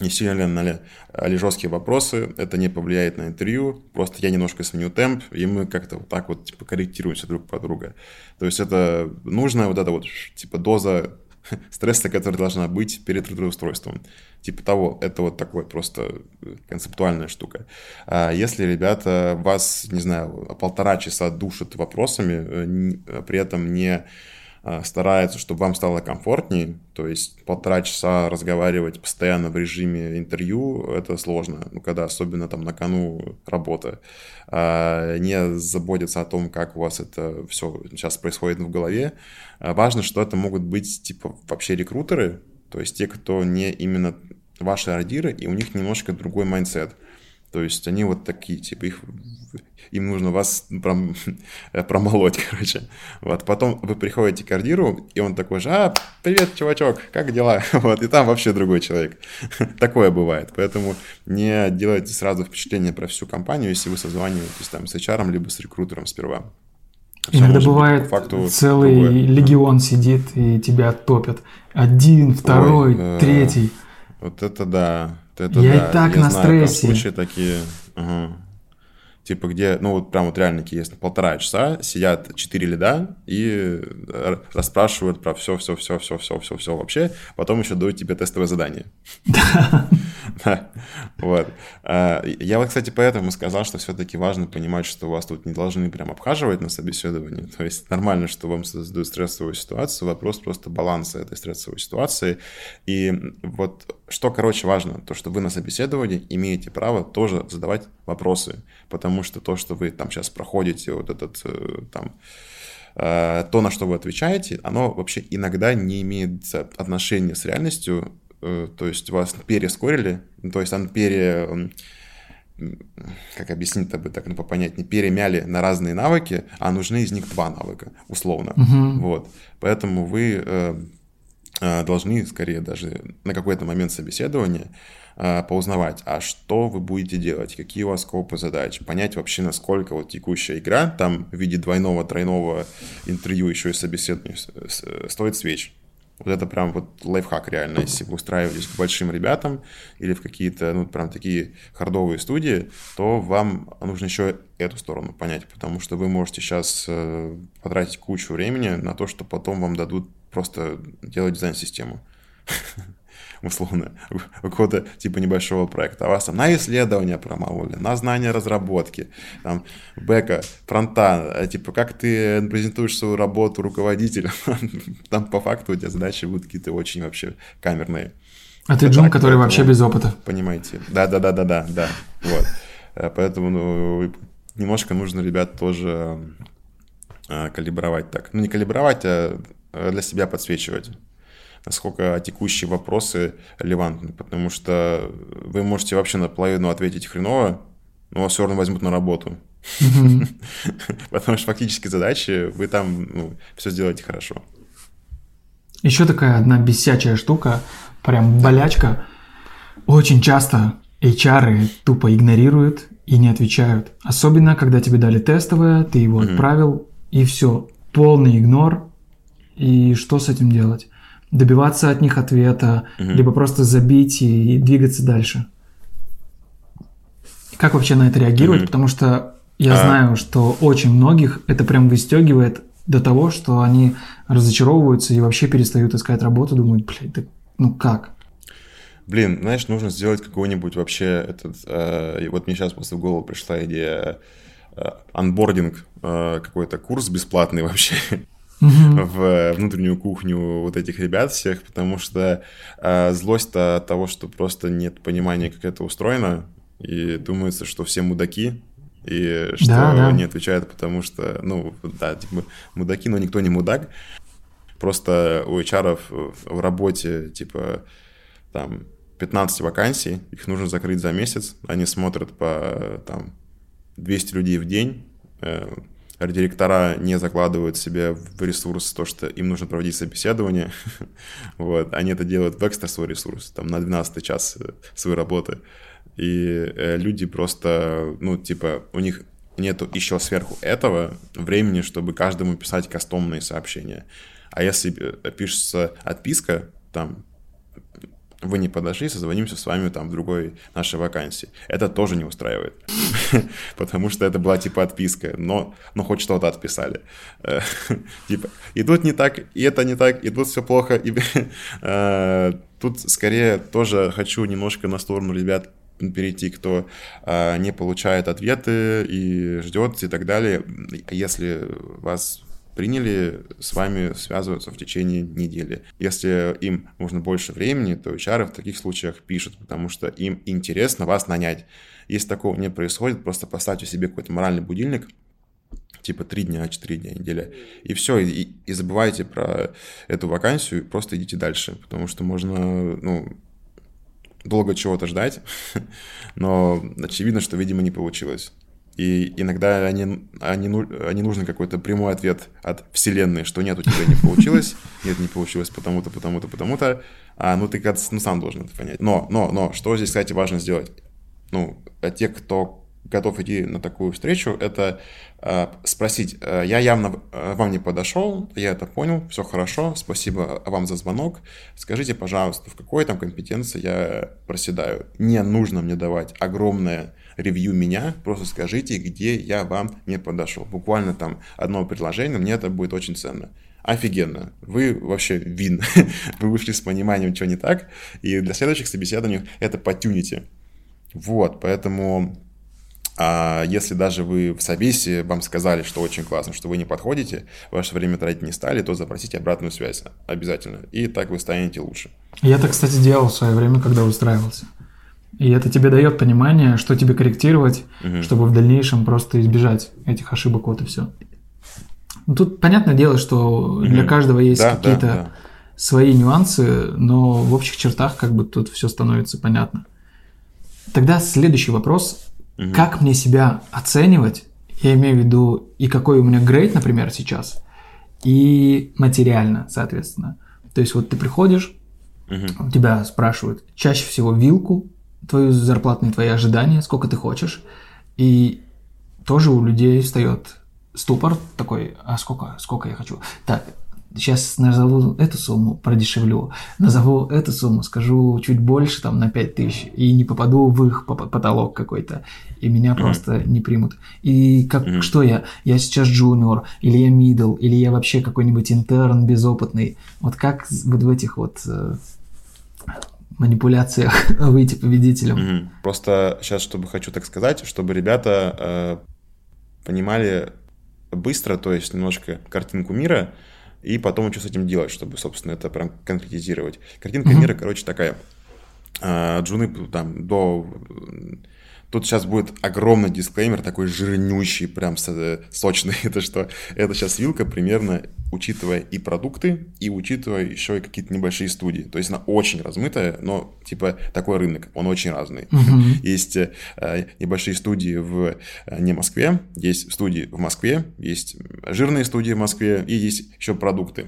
не сильно ли, ли жесткие вопросы, это не повлияет на интервью, просто я немножко сменю темп, и мы как-то вот так вот типа корректируемся друг по друга. То есть это нужно вот эта вот типа доза стресса, которая должна быть перед трудоустройством. Типа того, это вот такой просто э, концептуальная штука. А если ребята вас, не знаю, полтора часа душат вопросами, э, э, при этом не стараются, чтобы вам стало комфортнее, то есть полтора часа разговаривать постоянно в режиме интервью, это сложно, ну, когда особенно там на кону работа. А не заботиться о том, как у вас это все сейчас происходит в голове. А важно, что это могут быть типа вообще рекрутеры, то есть те, кто не именно ваши арт-диры, и у них немножко другой mindset. То есть они вот такие, типа, их, им нужно вас пром, промолоть, короче. Вот, потом вы приходите к арт-диру, и он такой же, а, привет, чувачок, как дела? Вот, и там вообще другой человек. Такое бывает. Поэтому не делайте сразу впечатление про всю компанию, если вы созваниваетесь там с HR, либо с рекрутером сперва. Все Иногда бывает факту целый другое. легион сидит и тебя топят. Один, второй, Ой, э, третий. Вот это да. Это я да. и так я на знаю, стрессе. случаи такие. Ага. Типа, где, ну, вот прям вот реально есть полтора часа, сидят четыре лида и расспрашивают про все, все, все, все, все, все, все вообще. Потом еще дают тебе тестовое задание. Вот. А, я вот, кстати, поэтому сказал, что все-таки важно понимать, что вас тут не должны прям обхаживать на собеседовании. То есть нормально, что вам создают стрессовую ситуацию. Вопрос просто баланса этой стрессовой ситуации. И вот что, короче, важно, то, что вы на собеседовании имеете право тоже задавать вопросы, потому что то, что вы там сейчас проходите, вот этот э, там э, то, на что вы отвечаете, оно вообще иногда не имеет отношения с реальностью, то есть вас перескорили, то есть он пере как объяснить-то бы так, ну, попонятнее, перемяли на разные навыки, а нужны из них два навыка, условно. Uh-huh. Вот. Поэтому вы Э, должны скорее даже на какой-то момент собеседования э, поузнавать, а что вы будете делать, какие у вас скопы задач, понять вообще, насколько вот текущая игра, там в виде двойного, тройного интервью еще и собеседования стоит свеч. Вот это прям вот лайфхак реально, если вы устраиваетесь к большим ребятам или в какие-то, ну, прям такие хардовые студии, то вам нужно еще эту сторону понять, потому что вы можете сейчас э, потратить кучу времени на то, что потом вам дадут просто делать дизайн-систему. условно, у какого-то типа небольшого проекта, а вас там на исследования промололи, на знания разработки, там, бэка, фронта, а, типа, как ты презентуешь свою работу руководителю, там по факту у тебя задачи будут какие-то очень вообще камерные. А ты джун, который вообще без опыта. Понимаете. Да-да-да-да-да, да. Вот. Э, поэтому, ну, немножко нужно ребят тоже э, калибровать так. Ну, не калибровать, а Э, для себя подсвечивать насколько текущие вопросы релевантны, потому что вы можете вообще наполовину ответить хреново, но вас все равно возьмут на работу. Потому что фактически задачи вы там ну, все сделаете хорошо. Еще такая одна бесячая штука, прям болячка. Очень часто HR тупо игнорируют и не отвечают. Особенно, когда тебе дали тестовое, ты его отправил, и все. Полный игнор, и что с этим делать? Добиваться от них ответа, угу. либо просто забить и, и двигаться дальше. Как вообще на это реагировать? Угу. Потому что я а... знаю, что очень многих это прям выстегивает до того, что они разочаровываются и вообще перестают искать работу, думают, блядь, да, ну как? Блин, знаешь, нужно сделать какой-нибудь вообще этот... Э, вот мне сейчас после в голову пришла идея э, анбординг, э, какой-то курс бесплатный вообще в внутреннюю кухню вот этих ребят всех, потому что э, злость-то от того, что просто нет понимания, как это устроено, и думается, что все мудаки, и что да, да. не отвечают, потому что, ну, да, типа, мудаки, но никто не мудак. Просто у HR в работе, типа, там, 15 вакансий, их нужно закрыть за месяц, они смотрят по, там, 200 людей в день, э, директора не закладывают себе в ресурс то, что им нужно проводить собеседование, вот, они это делают в экстра свой ресурс, там, на 12 час э, своей работы, и э, люди просто, ну, типа, у них нету еще сверху этого времени, чтобы каждому писать кастомные сообщения. А если пишется отписка, там, вы не подошли, созвонимся с вами там в другой нашей вакансии. Это тоже не устраивает, потому что это была типа отписка, но, но хоть что-то отписали. Типа, и не так, и это не так, и тут все плохо. И, э, тут скорее тоже хочу немножко на сторону ребят перейти, кто э, не получает ответы и ждет и так далее. Если вас приняли с вами связываться в течение недели. Если им нужно больше времени, то HR в таких случаях пишут, потому что им интересно вас нанять. Если такого не происходит, просто поставьте себе какой-то моральный будильник, типа 3 дня, 4 дня, неделя, и все, и, и забывайте про эту вакансию, просто идите дальше, потому что можно, ну, долго чего-то ждать, но очевидно, что, видимо, не получилось. И иногда они, они, они нужен какой-то прямой ответ от Вселенной, что нет, у тебя не получилось, нет, не получилось потому-то, потому-то, потому-то. А, ну, ты как ну, сам должен это понять. Но, но, но, что здесь, кстати, важно сделать? Ну, те, кто готов идти на такую встречу, это э, спросить, э, я явно вам не подошел, я это понял, все хорошо, спасибо вам за звонок, скажите, пожалуйста, в какой там компетенции я проседаю? Не нужно мне давать огромное ревью меня, просто скажите, где я вам не подошел. Буквально там одно предложение, мне это будет очень ценно. Офигенно. Вы вообще вин. Вы вышли с пониманием, что не так. И для следующих собеседований это потюните. Вот, поэтому а если даже вы в собесе вам сказали, что очень классно, что вы не подходите, ваше время тратить не стали, то запросите обратную связь обязательно. И так вы станете лучше. Я так, кстати, делал в свое время, когда устраивался. И это тебе дает понимание, что тебе корректировать, угу. чтобы в дальнейшем просто избежать этих ошибок, вот и все. Ну, тут понятное дело, что угу. для каждого есть да, какие-то да, да. свои нюансы, но в общих чертах как бы тут все становится понятно. Тогда следующий вопрос. Угу. Как мне себя оценивать? Я имею в виду и какой у меня грейд, например, сейчас, и материально, соответственно. То есть вот ты приходишь, угу. тебя спрашивают чаще всего вилку, твою зарплатные твои ожидания, сколько ты хочешь. И тоже у людей встает ступор такой, а сколько, сколько я хочу. Так, сейчас назову эту сумму, продешевлю, назову эту сумму, скажу чуть больше, там, на 5 тысяч, и не попаду в их потолок какой-то, и меня mm-hmm. просто не примут. И как, mm-hmm. что я? Я сейчас джуниор, или я мидл, или я вообще какой-нибудь интерн безопытный. Вот как вот в этих вот э, манипуляциях выйти победителем. Угу. Просто сейчас, чтобы хочу так сказать, чтобы ребята э, понимали быстро, то есть немножко картинку мира, и потом что с этим делать, чтобы, собственно, это прям конкретизировать. Картинка угу. мира, короче, такая. Э, джуны там до Тут сейчас будет огромный дисклеймер, такой жирнющий, прям сочный. Это что? Это сейчас вилка примерно, учитывая и продукты, и учитывая еще и какие-то небольшие студии. То есть она очень размытая, но типа такой рынок, он очень разный. Uh-huh. Есть э, небольшие студии в э, не Москве, есть студии в Москве, есть жирные студии в Москве, и есть еще продукты.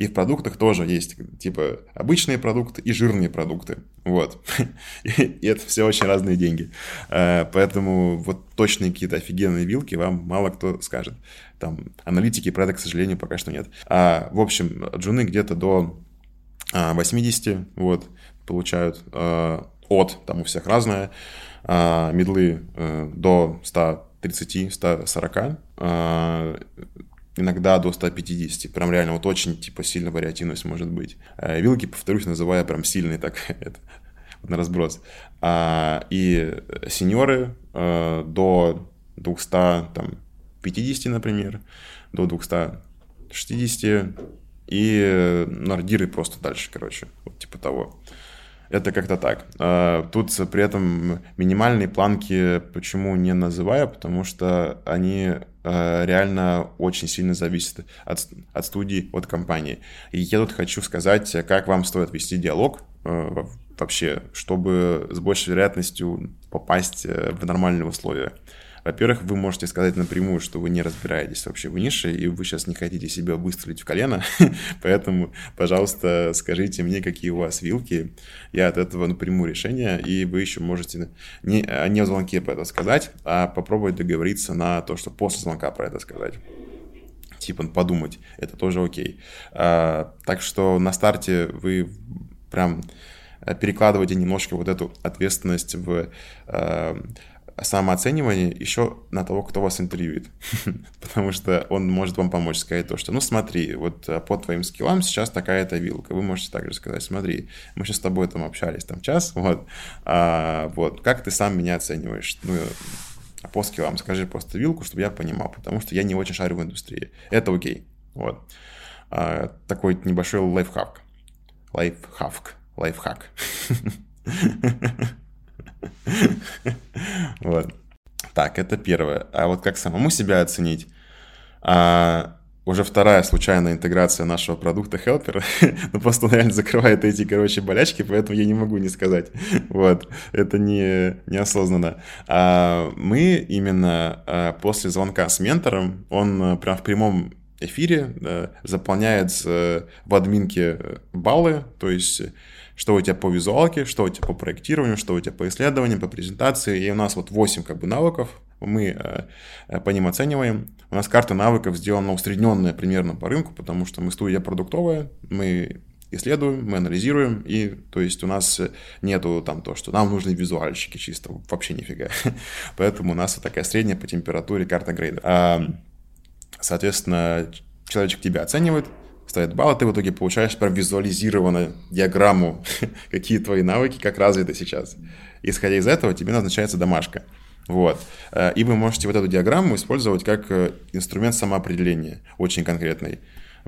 И в продуктах тоже есть, типа, обычные продукты и жирные продукты. Вот. И это все очень разные деньги. Э, поэтому вот точные какие-то офигенные вилки вам мало кто скажет. Там аналитики про это, к сожалению, пока что нет. А, в общем, джуны где-то до 80 а, вот, получают э, от, там у всех разное, а, медлы э, до 130, 140, иногда до 150. Прям реально вот очень типа сильно вариативность может быть. Э, вилки, повторюсь, называя прям сильные так это, на разброс. А, и сеньоры а, до 250, например, до 260, и нардиры просто дальше, короче, вот типа того. Это как-то так. А, тут при этом минимальные планки почему не называю, потому что они а, реально очень сильно зависят от, от студии, от компании. И я тут хочу сказать, как вам стоит вести диалог а, вообще, чтобы с большей вероятностью попасть э, в нормальные условия. Во-первых, вы можете сказать напрямую, что вы не разбираетесь вообще в нише, и вы сейчас не хотите себя выстрелить в колено, поэтому, пожалуйста, скажите мне, какие у вас вилки, я от этого напрямую решение, и вы еще можете не, не в звонке про это сказать, а попробовать договориться на то, что после звонка про это сказать. Типа подумать, это тоже окей. А, так что на старте вы прям перекладываете немножко вот эту ответственность в а, самооценивание еще на того, кто вас интервьюет. Потому что он может вам помочь сказать то, что, ну смотри, вот э, по твоим скиллам сейчас такая-то вилка. Вы можете также сказать, смотри, мы сейчас с тобой там общались там час, вот, а, вот, как ты сам меня оцениваешь? Ну, а по скиллам скажи просто вилку, чтобы я понимал, потому что я не очень шарю в индустрии. Это окей, вот. А, такой небольшой лайфхак. Лайфхак. Лайфхак. Вот. Так, это первое. А вот как самому себя оценить? А, уже вторая случайная интеграция нашего продукта Helper. ну, просто он реально закрывает эти, короче, болячки, поэтому я не могу не сказать. вот. Это не, неосознанно. А, мы именно а, после звонка с ментором, он а, прям в прямом эфире да, заполняет в админке баллы, то есть что у тебя по визуалке, что у тебя по проектированию, что у тебя по исследованиям, по презентации. И у нас вот 8 как бы навыков, мы э, по ним оцениваем. У нас карта навыков сделана усредненная примерно по рынку, потому что мы студия продуктовая, мы исследуем, мы анализируем, и то есть у нас нету там то, что нам нужны визуальщики чисто, вообще нифига. Поэтому у нас вот такая средняя по температуре карта грейда. А, соответственно, человечек тебя оценивает, ставит баллы, ты в итоге получаешь прям визуализированную диаграмму, какие твои навыки, как развиты сейчас. Исходя из этого, тебе назначается домашка. Вот. Э, и вы можете вот эту диаграмму использовать как э, инструмент самоопределения, очень конкретный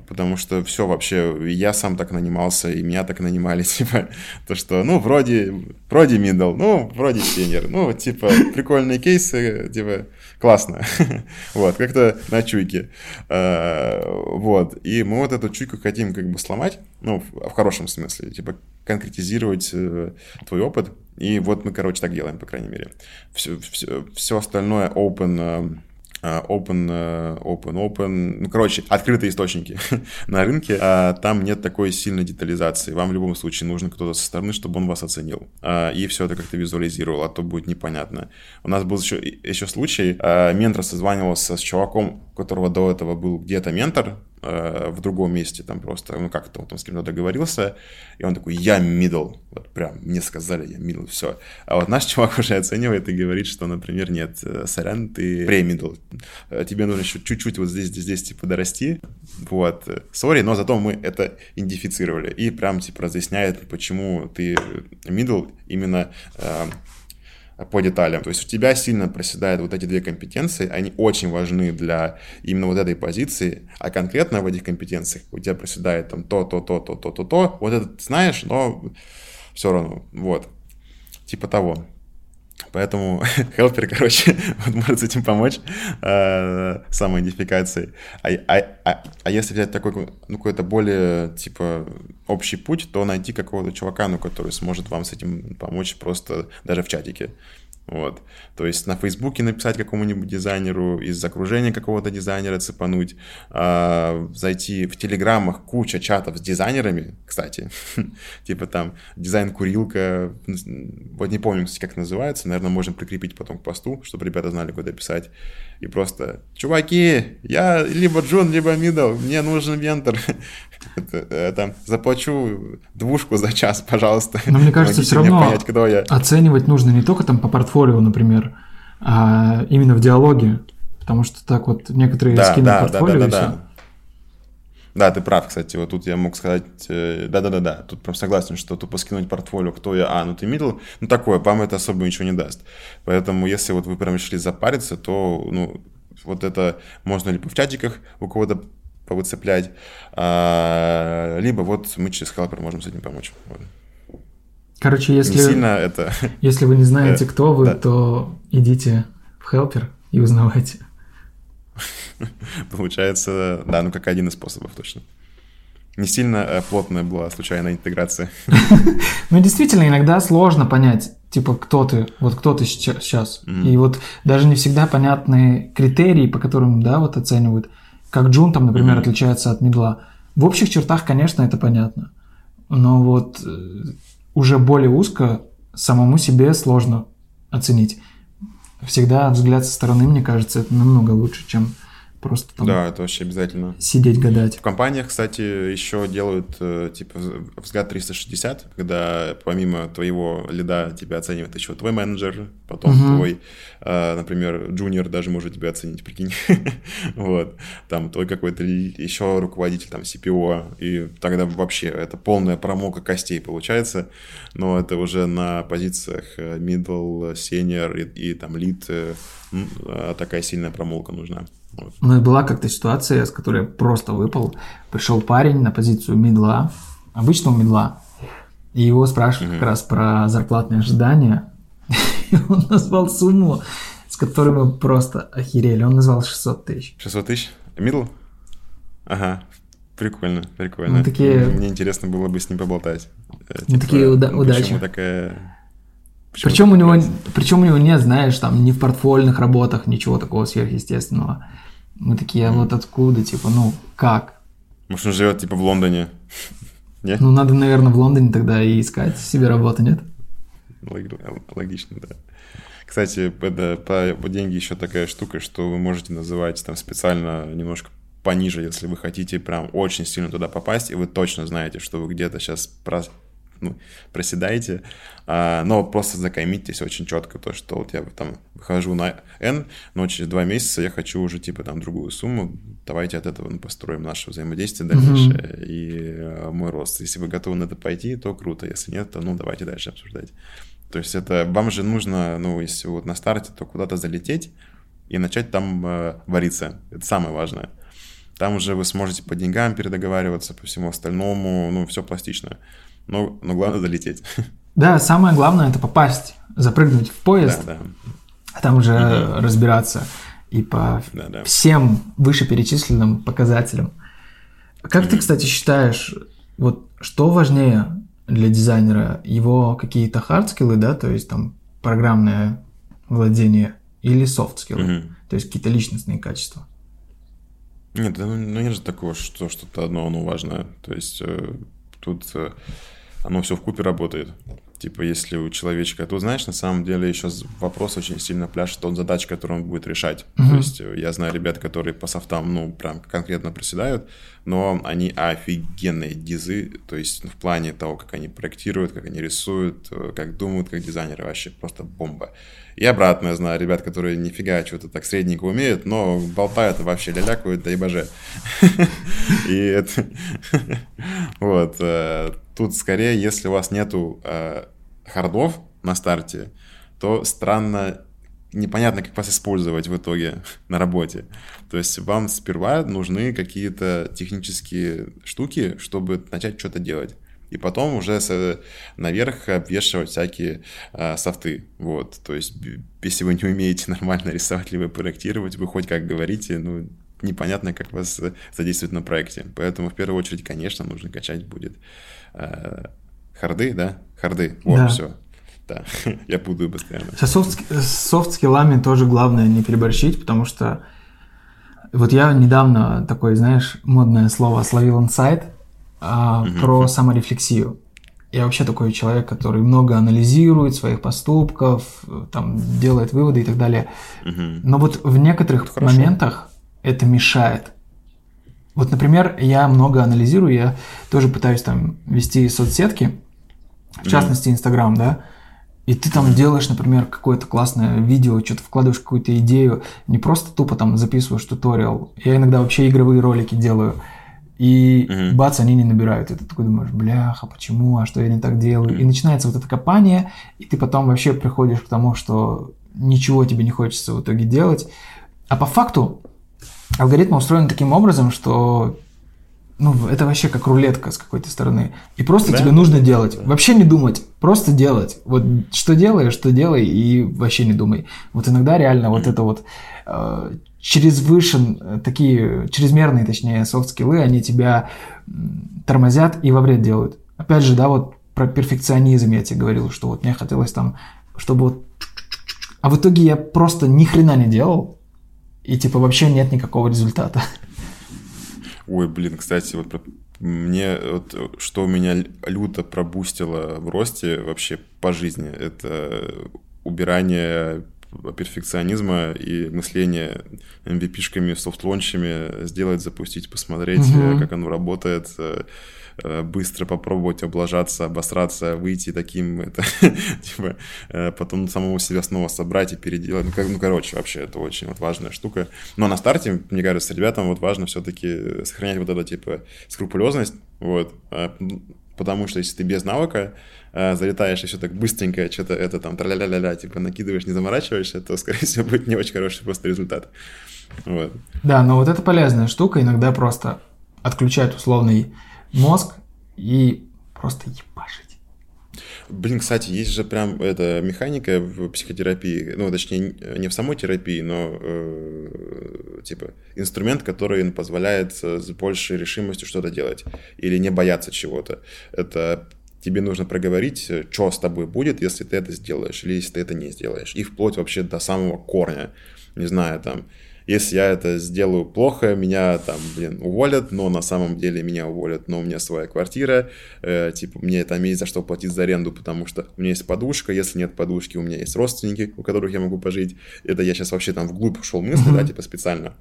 потому что все вообще, я сам так нанимался, и меня так нанимали, типа, то, что, ну, вроде, вроде middle, ну, вроде senior, ну, типа, прикольные кейсы, типа, классно, вот, как-то на чуйке, а, вот, и мы вот эту чуйку хотим как бы сломать, ну, в, хорошем смысле, типа, конкретизировать э, твой опыт, и вот мы, короче, так делаем, по крайней мере. Все, все, все остальное open э, Э, open, э, open, open, ну, короче, открытые источники на рынке, а там нет такой сильной детализации. Вам в любом случае нужен кто-то со стороны, чтобы он вас оценил. А, и все это как-то визуализировал, а то будет непонятно. У нас был еще, еще случай, а, ментор созванивался с чуваком, у которого до этого был где-то ментор, Э, в другом месте, там просто, ну как-то он с кем-то договорился, и он такой, я middle, вот прям мне сказали, я middle, все. А вот наш чувак уже оценивает и говорит, что, например, нет, э, сорян, ты pre-middle, э, тебе нужно еще чуть-чуть вот здесь, здесь, здесь, типа, дорасти, вот, сори, но зато мы это идентифицировали, и прям, типа, разъясняет, почему ты middle именно по деталям. То есть у тебя сильно проседают вот эти две компетенции, они очень важны для именно вот этой позиции, а конкретно в этих компетенциях у тебя проседает там то, то, то, то, то, то, то, вот это знаешь, но все равно, вот, типа того. Поэтому хелпер, короче, вот может с этим помочь э, самоидентификацией. А, а, а, а если взять такой, ну, какой-то более, типа, общий путь, то найти какого-то чувака, ну, который сможет вам с этим помочь просто даже в чатике. Вот. То есть на Фейсбуке написать какому-нибудь дизайнеру, из окружения какого-то дизайнера цепануть, э, зайти в Телеграмах, куча чатов с дизайнерами, кстати, типа там дизайн-курилка, вот не помню, кстати, как называется, наверное, можем прикрепить потом к посту, чтобы ребята знали, куда писать, и просто, чуваки, я либо джун, либо middle, мне нужен ментор, э, там, заплачу двушку за час, пожалуйста. Но мне кажется, все равно понять, кто я. оценивать нужно не только там по портфолио, например, а именно в диалоге, потому что так вот некоторые да, скиллы да, портфолио да, да, да, да. Да, ты прав, кстати, вот тут я мог сказать, э, да-да-да-да, тут прям согласен, что тупо скинуть портфолио, кто я, а, ну ты middle, ну такое, вам это особо ничего не даст. Поэтому если вот вы прям решили запариться, то, ну, вот это можно либо в чатиках у кого-то повыцеплять, а, либо вот мы через Helper можем с этим помочь. Вот. Короче, если, Не сильно это... если вы не знаете, кто вы, да. то идите в Helper и узнавайте. Получается, да, ну как один из способов точно. Не сильно э, плотная была случайная интеграция. Ну, действительно, иногда сложно понять, типа, кто ты, вот кто ты сейчас. И вот даже не всегда понятны критерии, по которым, да, вот оценивают. Как Джун там, например, отличается от Медла. В общих чертах, конечно, это понятно. Но вот э, уже более узко самому себе сложно оценить. Всегда взгляд со стороны, мне кажется, это намного лучше, чем просто там Да, это вообще обязательно. Сидеть, гадать. В компаниях, кстати, еще делают э, типа взгляд 360, когда помимо твоего лида тебя оценивает еще твой менеджер, потом угу. твой, э, например, джуниор даже может тебя оценить, прикинь. вот. Там твой какой-то еще руководитель, там, CPO, и тогда вообще это полная промока костей получается, но это уже на позициях э, middle, senior и, и там lead такая сильная промолка нужна. Ну и была как-то ситуация, с которой я просто выпал. Пришел парень на позицию медла, обычного медла, и его спрашивают mm как раз про зарплатные ожидания. И он назвал сумму, с которой мы просто охерели. Он назвал 600 тысяч. 600 тысяч? Мидл? Ага, прикольно, прикольно. Мы такие... Мне интересно было бы с ним поболтать. Мы типа, такие уда- ну, удачи. такая... причем у него, причем у него нет, знаешь, там ни в портфольных работах ничего такого сверхъестественного. Мы такие, а вот откуда, типа, ну, как? Может, он живет, типа, в Лондоне? Нет? Ну, надо, наверное, в Лондоне тогда и искать себе работу, нет? Логично, да. Кстати, это, по деньги еще такая штука, что вы можете называть там специально немножко пониже, если вы хотите прям очень сильно туда попасть, и вы точно знаете, что вы где-то сейчас ну, проседаете, а, но просто закоммитесь очень четко, то, что вот я там выхожу на N, но через два месяца я хочу уже, типа, там, другую сумму, давайте от этого ну, построим наше взаимодействие дальнейшее mm-hmm. и э, мой рост. Если вы готовы на это пойти, то круто, если нет, то, ну, давайте дальше обсуждать. То есть это, вам же нужно, ну, если вот на старте, то куда-то залететь и начать там э, вариться. Это самое важное. Там уже вы сможете по деньгам передоговариваться, по всему остальному, ну, все пластично но, но главное залететь. Да, самое главное это попасть, запрыгнуть в поезд, да, да. а там уже угу. разбираться и по да, да. всем вышеперечисленным показателям. Как угу. ты, кстати, считаешь, вот что важнее для дизайнера, его какие-то hard skill ы, да, то есть там программное владение или софтскиллы, угу. то есть какие-то личностные качества? Нет, ну, ну нет же такого, что что-то одно оно важное. То есть э, тут э, оно все в купе работает. Типа, если у человечка, то знаешь, на самом деле еще вопрос очень сильно пляшет тот задач, которую он будет решать. Mm-hmm. То есть э, я знаю ребят, которые по софтам, ну, прям конкретно проседают, но они офигенные дизы, то есть в плане того, как они проектируют, как они рисуют, э, как думают, как дизайнеры, вообще просто бомба. И обратно я знаю ребят, которые нифига что-то так средненько умеют, но болтают вообще лялякают, да и боже. И это... Вот. Э, тут скорее, если у вас нету хардов на старте, то странно непонятно, как вас использовать в итоге на работе. То есть вам сперва нужны какие-то технические штуки, чтобы начать что-то делать и потом уже с, наверх обвешивать всякие э, софты. Вот, то есть, если вы не умеете нормально рисовать либо проектировать, вы хоть как говорите, ну, непонятно, как вас задействовать на проекте. Поэтому в первую очередь, конечно, нужно качать будет э, харды, да? Харды, вот, да. все. Да, я буду постоянно. Со софт-скиллами тоже главное не переборщить, потому что вот я недавно такое, знаешь, модное слово словил инсайт, а, про саморефлексию. Я вообще такой человек, который много анализирует своих поступков, там делает выводы и так далее. Но вот в некоторых это моментах это мешает. Вот, например, я много анализирую, я тоже пытаюсь там вести соцсетки, в частности Инстаграм, да, и ты там делаешь, например, какое-то классное видео, что-то вкладываешь какую-то идею, не просто тупо там записываешь туториал. Я иногда вообще игровые ролики делаю. и угу. бац, они не набирают. И ты такой думаешь, бляха, почему, а что я не так делаю? Угу. И начинается вот это копание, и ты потом вообще приходишь к тому, что ничего тебе не хочется в итоге делать. А по факту алгоритм устроен таким образом, что ну, это вообще как рулетка с какой-то стороны. И просто да? тебе нужно делать. Вообще не думать, просто делать. Вот что делаешь, что делай, и вообще не думай. Вот иногда реально вот это вот э, чрезвышен, э, такие чрезмерные, точнее, софт-скиллы, они тебя тормозят и во вред делают. Опять же, да, вот про перфекционизм я тебе говорил, что вот мне хотелось там, чтобы вот... А в итоге я просто ни хрена не делал, и типа вообще нет никакого результата. Ой, блин, кстати, вот мне вот что меня люто пробустило в росте вообще по жизни, это убирание перфекционизма и мысления MVP-шками, софт-лончами сделать, запустить, посмотреть, угу. как оно работает, Э, быстро попробовать облажаться, обосраться, выйти таким, это, типа, э, потом самого себя снова собрать и переделать. Ну, как, ну, короче, вообще это очень вот важная штука. Но на старте, мне кажется, ребятам вот важно все-таки сохранять вот эту, типа, скрупулезность, вот, а, потому что если ты без навыка, э, залетаешь и все так быстренько, что-то это там тра-ля-ля-ля, типа накидываешь, не заморачиваешься, то, скорее всего, будет не очень хороший просто результат. Вот. Да, но вот это полезная штука, иногда просто отключать условный мозг и просто ебашить. Блин, кстати, есть же прям эта механика в психотерапии, ну, точнее, не в самой терапии, но э, типа инструмент, который позволяет с большей решимостью что-то делать или не бояться чего-то. Это тебе нужно проговорить, что с тобой будет, если ты это сделаешь или если ты это не сделаешь. И вплоть вообще до самого корня. Не знаю, там, если я это сделаю плохо, меня там, блин, уволят, но на самом деле меня уволят, но у меня своя квартира, э, типа, мне там есть за что платить за аренду, потому что у меня есть подушка, если нет подушки, у меня есть родственники, у которых я могу пожить. Это я сейчас вообще там вглубь ушел мысли, mm-hmm. да, типа специально.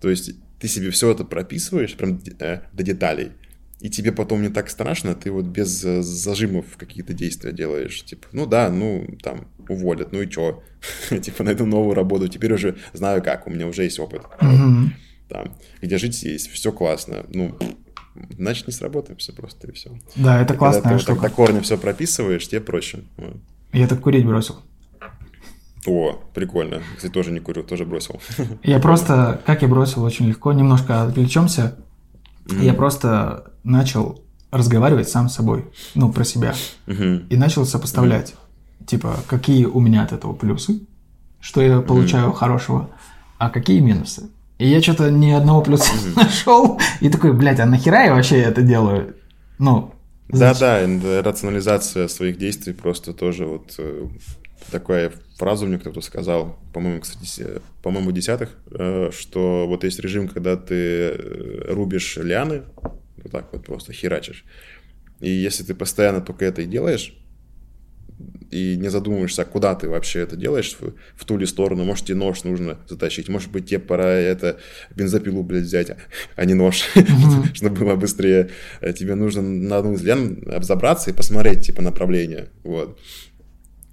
То есть ты себе все это прописываешь прям э, до деталей, и тебе потом не так страшно, ты вот без э, зажимов какие-то действия делаешь. Типа, ну да, ну там уволят, ну и чё? типа найду новую работу, теперь уже знаю как, у меня уже есть опыт. Там, где жить есть, все классно. Ну, значит, не сработаемся просто, и все. Да, это классно. Когда ты штука. до корня все прописываешь, тебе проще. Я так курить бросил. О, прикольно. Кстати, тоже не курю, тоже бросил. Я просто, как я бросил, очень легко. Немножко отвлечемся. Mm-hmm. Я просто начал разговаривать сам с собой, ну, про себя. Mm-hmm. И начал сопоставлять, mm-hmm. типа, какие у меня от этого плюсы, что я получаю mm-hmm. хорошего, а какие минусы. И я что-то ни одного плюса mm-hmm. нашел. И такой, блядь, а нахера я вообще это делаю? Ну, да-да, рационализация своих действий просто тоже вот э, такая фразу мне кто-то сказал, по-моему, кстати, по-моему, десятых, э, что вот есть режим, когда ты э, рубишь лианы, вот так вот просто херачишь. И если ты постоянно только это и делаешь, и не задумываешься, а куда ты вообще это делаешь, в, в ту ли сторону, может, тебе нож нужно затащить, может быть, тебе пора это бензопилу, блядь, взять, а не нож, чтобы было быстрее. Тебе нужно на одну из лен разобраться и посмотреть, типа, направление, вот.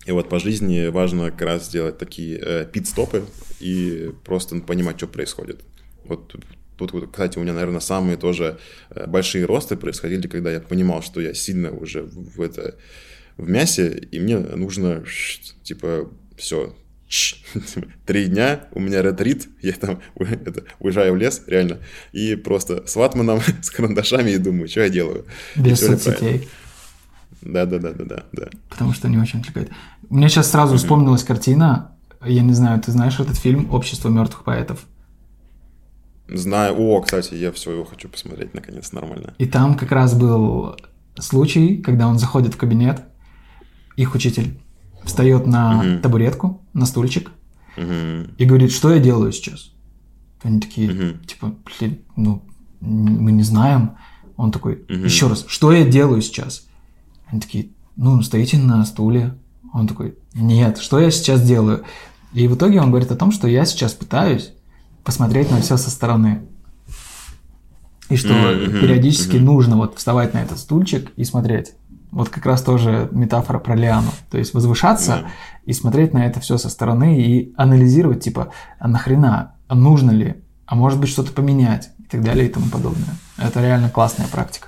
И вот по жизни важно как раз сделать такие э, пит-стопы и просто понимать, что происходит. Вот тут, кстати, у меня, наверное, самые тоже э, большие росты происходили, когда я понимал, что я сильно уже в, это в мясе, и мне нужно, типа, все, три дня, у меня ретрит, я там это, уезжаю в лес, реально, и просто с ватманом, с карандашами и думаю, что я делаю. Без соцсетей. Да, да, да, да, да, да. Потому что они очень отвлекают. Мне сейчас сразу вспомнилась картина. Я не знаю, ты знаешь этот фильм «Общество мертвых поэтов»? Знаю. О, кстати, я все его хочу посмотреть наконец нормально. И там как раз был случай, когда он заходит в кабинет, их учитель встает на mm-hmm. табуретку, на стульчик mm-hmm. и говорит, что я делаю сейчас. Они такие, mm-hmm. типа, блин, ну, мы не знаем. Он такой, mm-hmm. еще раз, что я делаю сейчас? Они такие, ну, стоите на стуле. Он такой, нет, что я сейчас делаю? И в итоге он говорит о том, что я сейчас пытаюсь посмотреть на все со стороны. И что mm-hmm, периодически mm-hmm. нужно вот вставать на этот стульчик и смотреть. Вот как раз тоже метафора про Лиану. То есть возвышаться yeah. и смотреть на это все со стороны и анализировать, типа, а нахрена, а нужно ли, а может быть что-то поменять и так далее и тому подобное. Это реально классная практика.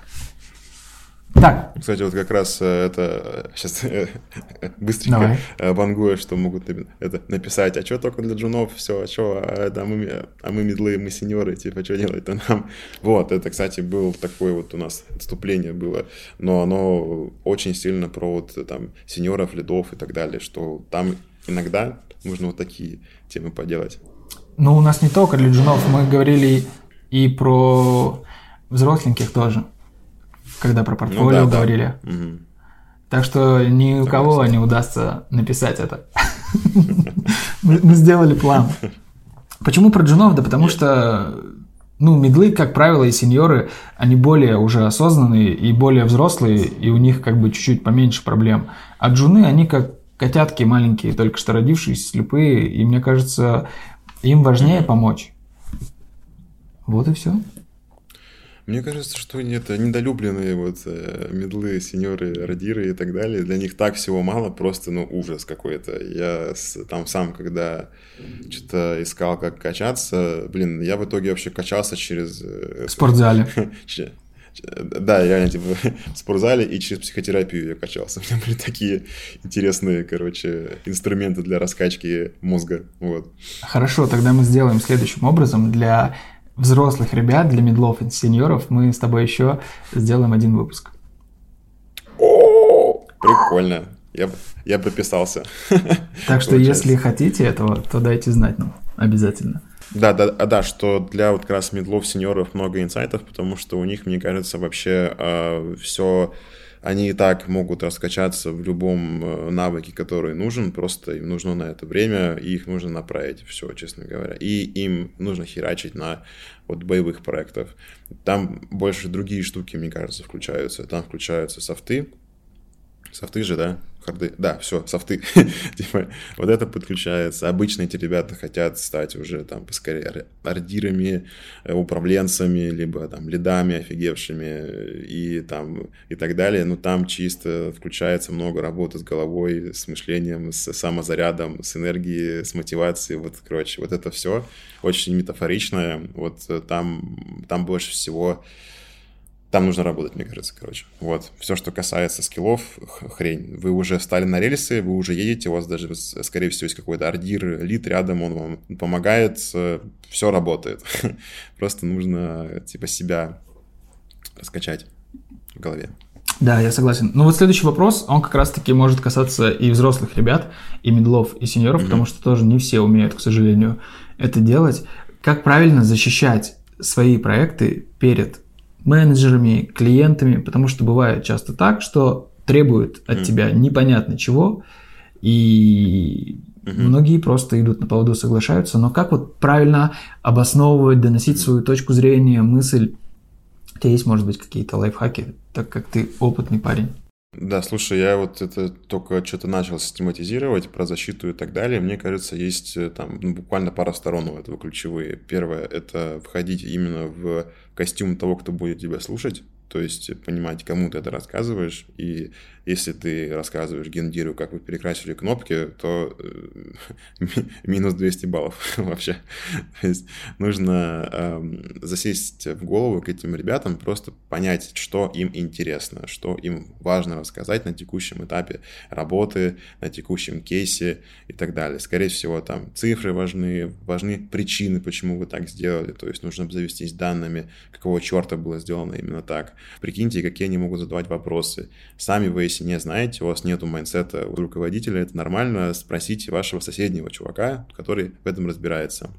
Так. Кстати, вот как раз э, это сейчас э, быстренько Давай. что могут это написать, а что только для джунов, все, а что, а, мы, а мы медлы, мы сеньоры, типа, что делать-то нам? Вот, это, кстати, был такое вот у нас отступление было, но оно очень сильно про вот там сеньоров, лидов и так далее, что там иногда нужно вот такие темы поделать. Ну, у нас не только для джунов, мы говорили и про взросленьких тоже когда про портфолио ну, да, говорили. Да. Угу. Так что ни у кого не удастся написать это. Мы сделали план. Почему про джунов? Да потому что ну, медлы, как правило, и сеньоры, они более уже осознанные и более взрослые, и у них как бы чуть-чуть поменьше проблем. А джуны, они как котятки маленькие, только что родившиеся, слепые, и мне кажется, им важнее помочь. Вот и все. Мне кажется, что это недолюбленные вот э, медлы, сеньоры, радиры и так далее. Для них так всего мало, просто, ну, ужас какой-то. Я с, там сам, когда что-то искал, как качаться, блин, я в итоге вообще качался через... Э, в спортзале. Да, реально, типа, в спортзале и через психотерапию я качался. У меня были такие интересные, короче, инструменты для раскачки мозга, вот. Хорошо, тогда мы сделаем следующим образом. Для взрослых ребят, для медлов и сеньоров мы с тобой еще сделаем один выпуск. О, прикольно. Я, я подписался. Так что, если хотите этого, то дайте знать нам обязательно. Да, да, а да, что для вот как раз медлов, сеньоров много инсайтов, потому что у них, мне кажется, вообще э, все они и так могут раскачаться в любом э, навыке, который нужен, просто им нужно на это время, и их нужно направить, все, честно говоря. И им нужно херачить на вот боевых проектов. Там больше другие штуки, мне кажется, включаются. Там включаются софты, софты же, да? Харды. Да, все, софты. типа, вот это подключается. Обычно эти ребята хотят стать уже там поскорее ордирами, э, управленцами, либо там лидами офигевшими и там и так далее. Но там чисто включается много работы с головой, с мышлением, с самозарядом, с энергией, с мотивацией. Вот, короче, вот это все очень метафоричное. Вот э, там, там больше всего там нужно работать, мне кажется, короче. Вот. Все, что касается скиллов, хрень. Вы уже встали на рельсы, вы уже едете, у вас даже, скорее всего, есть какой-то ордир, лид рядом, он вам помогает, все работает. Просто нужно, типа, себя раскачать в голове. Да, я согласен. Ну вот следующий вопрос, он как раз-таки может касаться и взрослых ребят, и медлов, и сеньоров, mm-hmm. потому что тоже не все умеют, к сожалению, это делать. Как правильно защищать свои проекты перед менеджерами, клиентами, потому что бывает часто так, что требуют от mm. тебя непонятно чего, и многие просто идут на поводу, соглашаются. Но как вот правильно обосновывать, доносить свою точку зрения, мысль? У тебя есть, может быть, какие-то лайфхаки, так как ты опытный парень? Да, слушай, я вот это только что-то начал систематизировать про защиту и так далее. Мне кажется, есть э, там ну, буквально пара сторон у этого ключевые. Первое – это входить именно в костюм того, кто будет тебя слушать то есть понимать, кому ты это рассказываешь, и если ты рассказываешь гендиру, как вы перекрасили кнопки, то э, минус 200 баллов вообще. То есть нужно э, засесть в голову к этим ребятам, просто понять, что им интересно, что им важно рассказать на текущем этапе работы, на текущем кейсе и так далее. Скорее всего, там цифры важны, важны причины, почему вы так сделали, то есть нужно завестись данными, какого черта было сделано именно так. Прикиньте, какие они могут задавать вопросы. Сами вы, если не знаете, у вас нету майнсета у руководителя, это нормально, спросите вашего соседнего чувака, который в этом разбирается.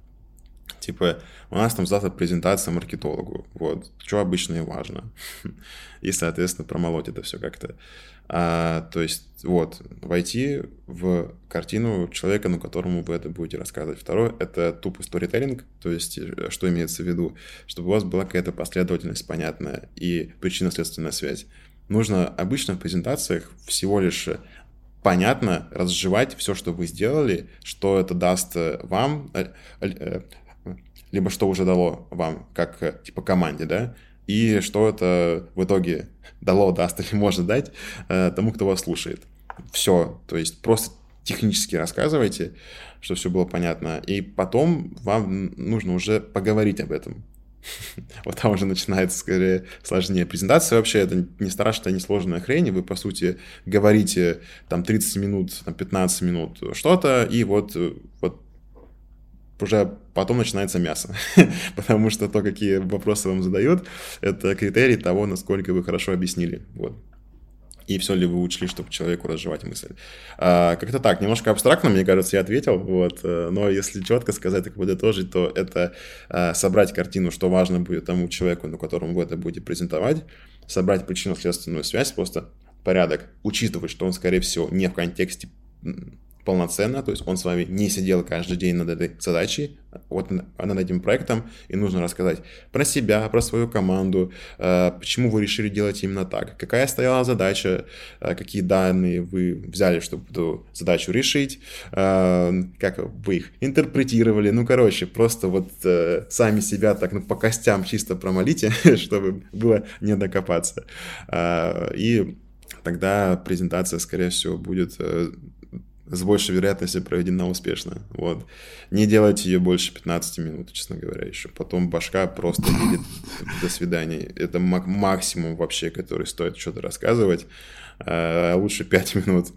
Типа, у нас там завтра презентация маркетологу, вот, что обычно и важно. И, соответственно, промолоть это все как-то. А, то есть, вот, войти в картину человека, на которому вы это будете рассказывать. Второе — это тупо сторителлинг, то есть, э, что имеется в виду, чтобы у вас была какая-то последовательность понятная и причинно-следственная связь. Нужно обычно в презентациях всего лишь понятно разжевать все, что вы сделали, что это даст э, вам, э, либо что уже дало вам, как типа команде, да, и что это в итоге дало, даст или может дать э, тому, кто вас слушает. Все, то есть просто технически рассказывайте, что все было понятно, и потом вам нужно уже поговорить об этом. вот там уже начинается скорее сложнее. Презентация вообще это не страшная, не сложная хрень. Вы, по сути, говорите там 30 минут, там 15 минут что-то, и вот, вот уже потом начинается мясо. Потому что то, какие вопросы вам задают, это критерий того, насколько вы хорошо объяснили. Вот и все ли вы учли, чтобы человеку разжевать мысль. А, как-то так, немножко абстрактно, мне кажется, я ответил, вот, э, но если четко сказать и подытожить, то это а, собрать картину, что важно будет тому человеку, на котором вы это будете презентовать, собрать причинно-следственную связь, просто порядок, учитывать, что он, скорее всего, не в контексте полноценно, то есть он с вами не сидел каждый день над этой задачей, вот над этим проектом, и нужно рассказать про себя, про свою команду, э, почему вы решили делать именно так, какая стояла задача, э, какие данные вы взяли, чтобы эту задачу решить, э, как вы их интерпретировали, ну, короче, просто вот сами себя так, ну, по костям чисто промолите, чтобы было не докопаться. И тогда презентация, скорее всего, будет с большей вероятностью проведена успешно. Вот. Не делайте ее больше 15 минут, честно говоря, еще. Потом башка просто видит до свидания. Это максимум вообще, который стоит что-то рассказывать. А лучше 5 минут.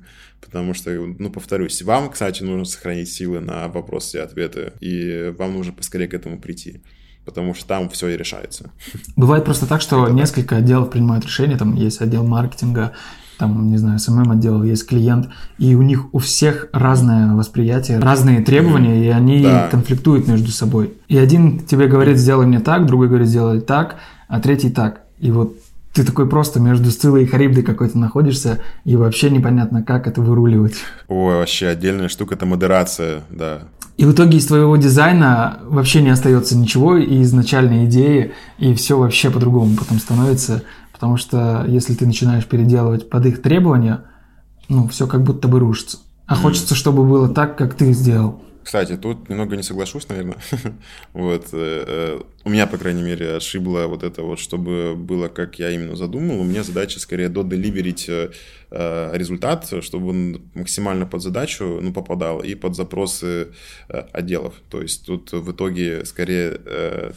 Потому что, ну, повторюсь, вам, кстати, нужно сохранить силы на вопросы и ответы, и вам нужно поскорее к этому прийти потому что там все и решается. Бывает просто так, что Это несколько так. отделов принимают решения, там есть отдел маркетинга, там, не знаю, СММ отдел, есть клиент, и у них у всех разное восприятие, разные требования, и они да. конфликтуют между собой. И один тебе говорит, сделай мне так, другой говорит, сделай так, а третий так. И вот ты такой просто между Сциллой и Харибдой какой-то находишься, и вообще непонятно, как это выруливать. Ой, вообще отдельная штука, это модерация, да. И в итоге из твоего дизайна вообще не остается ничего, и изначальной идеи, и все вообще по-другому потом становится. Потому что если ты начинаешь переделывать под их требования, ну, все как будто бы рушится. А mm. хочется, чтобы было так, как ты сделал. Кстати, тут немного не соглашусь, наверное. вот. Э, э, у меня, по крайней мере, ошибло вот это вот, чтобы было, как я именно задумал. У меня задача скорее доделиверить э, результат, чтобы он максимально под задачу ну, попадал и под запросы отделов. То есть тут в итоге скорее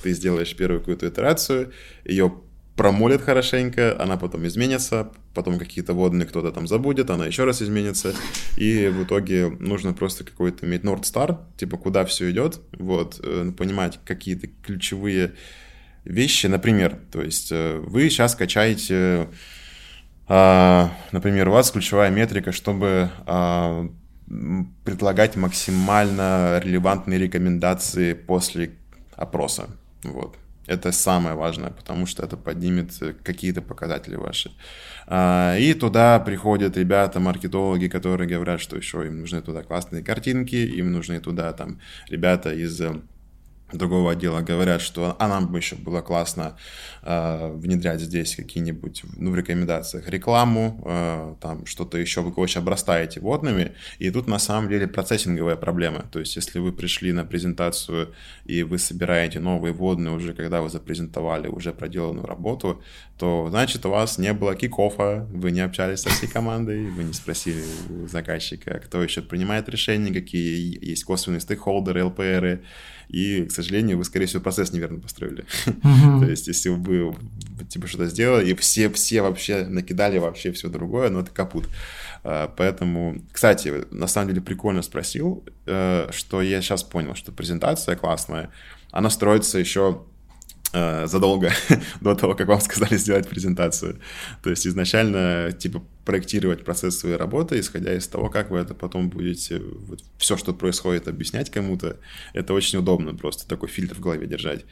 ты сделаешь первую какую-то итерацию, ее промолит хорошенько, она потом изменится, потом какие-то водные кто-то там забудет, она еще раз изменится, и в итоге нужно просто какой-то иметь North Star, типа куда все идет, вот, э, понимать какие-то ключевые вещи, например, то есть э, вы сейчас качаете, а, например, у вас ключевая метрика, чтобы а, предлагать максимально релевантные рекомендации после опроса, вот. Это самое важное, потому что это поднимет э, какие-то показатели ваши. А, и туда приходят ребята, маркетологи, которые говорят, что еще им нужны туда классные картинки, им нужны туда там ребята из э, другого отдела говорят, что а нам бы еще было классно э, внедрять здесь какие-нибудь, ну, в рекомендациях рекламу, э, там что-то еще, вы, короче, обрастаете водными, и тут на самом деле процессинговая проблема, то есть если вы пришли на презентацию и вы собираете новые водные уже, когда вы запрезентовали уже проделанную работу, то значит у вас не было кик-оффа, вы не общались со всей командой, вы не спросили у заказчика, кто еще принимает решения, какие есть косвенные стейкхолдеры, ЛПРы, и, к сожалению, вы, скорее всего, процесс неверно построили. То есть, если вы типа что-то сделали, и все, все вообще накидали вообще все другое, но это капут. А, поэтому, кстати, на самом деле прикольно спросил, э, что я сейчас понял, что презентация классная, она строится еще Э, задолго до того, как вам сказали сделать презентацию. То есть изначально, типа, проектировать процесс своей работы, исходя из того, как вы это потом будете, вот, все, что происходит, объяснять кому-то, это очень удобно просто такой фильтр в голове держать.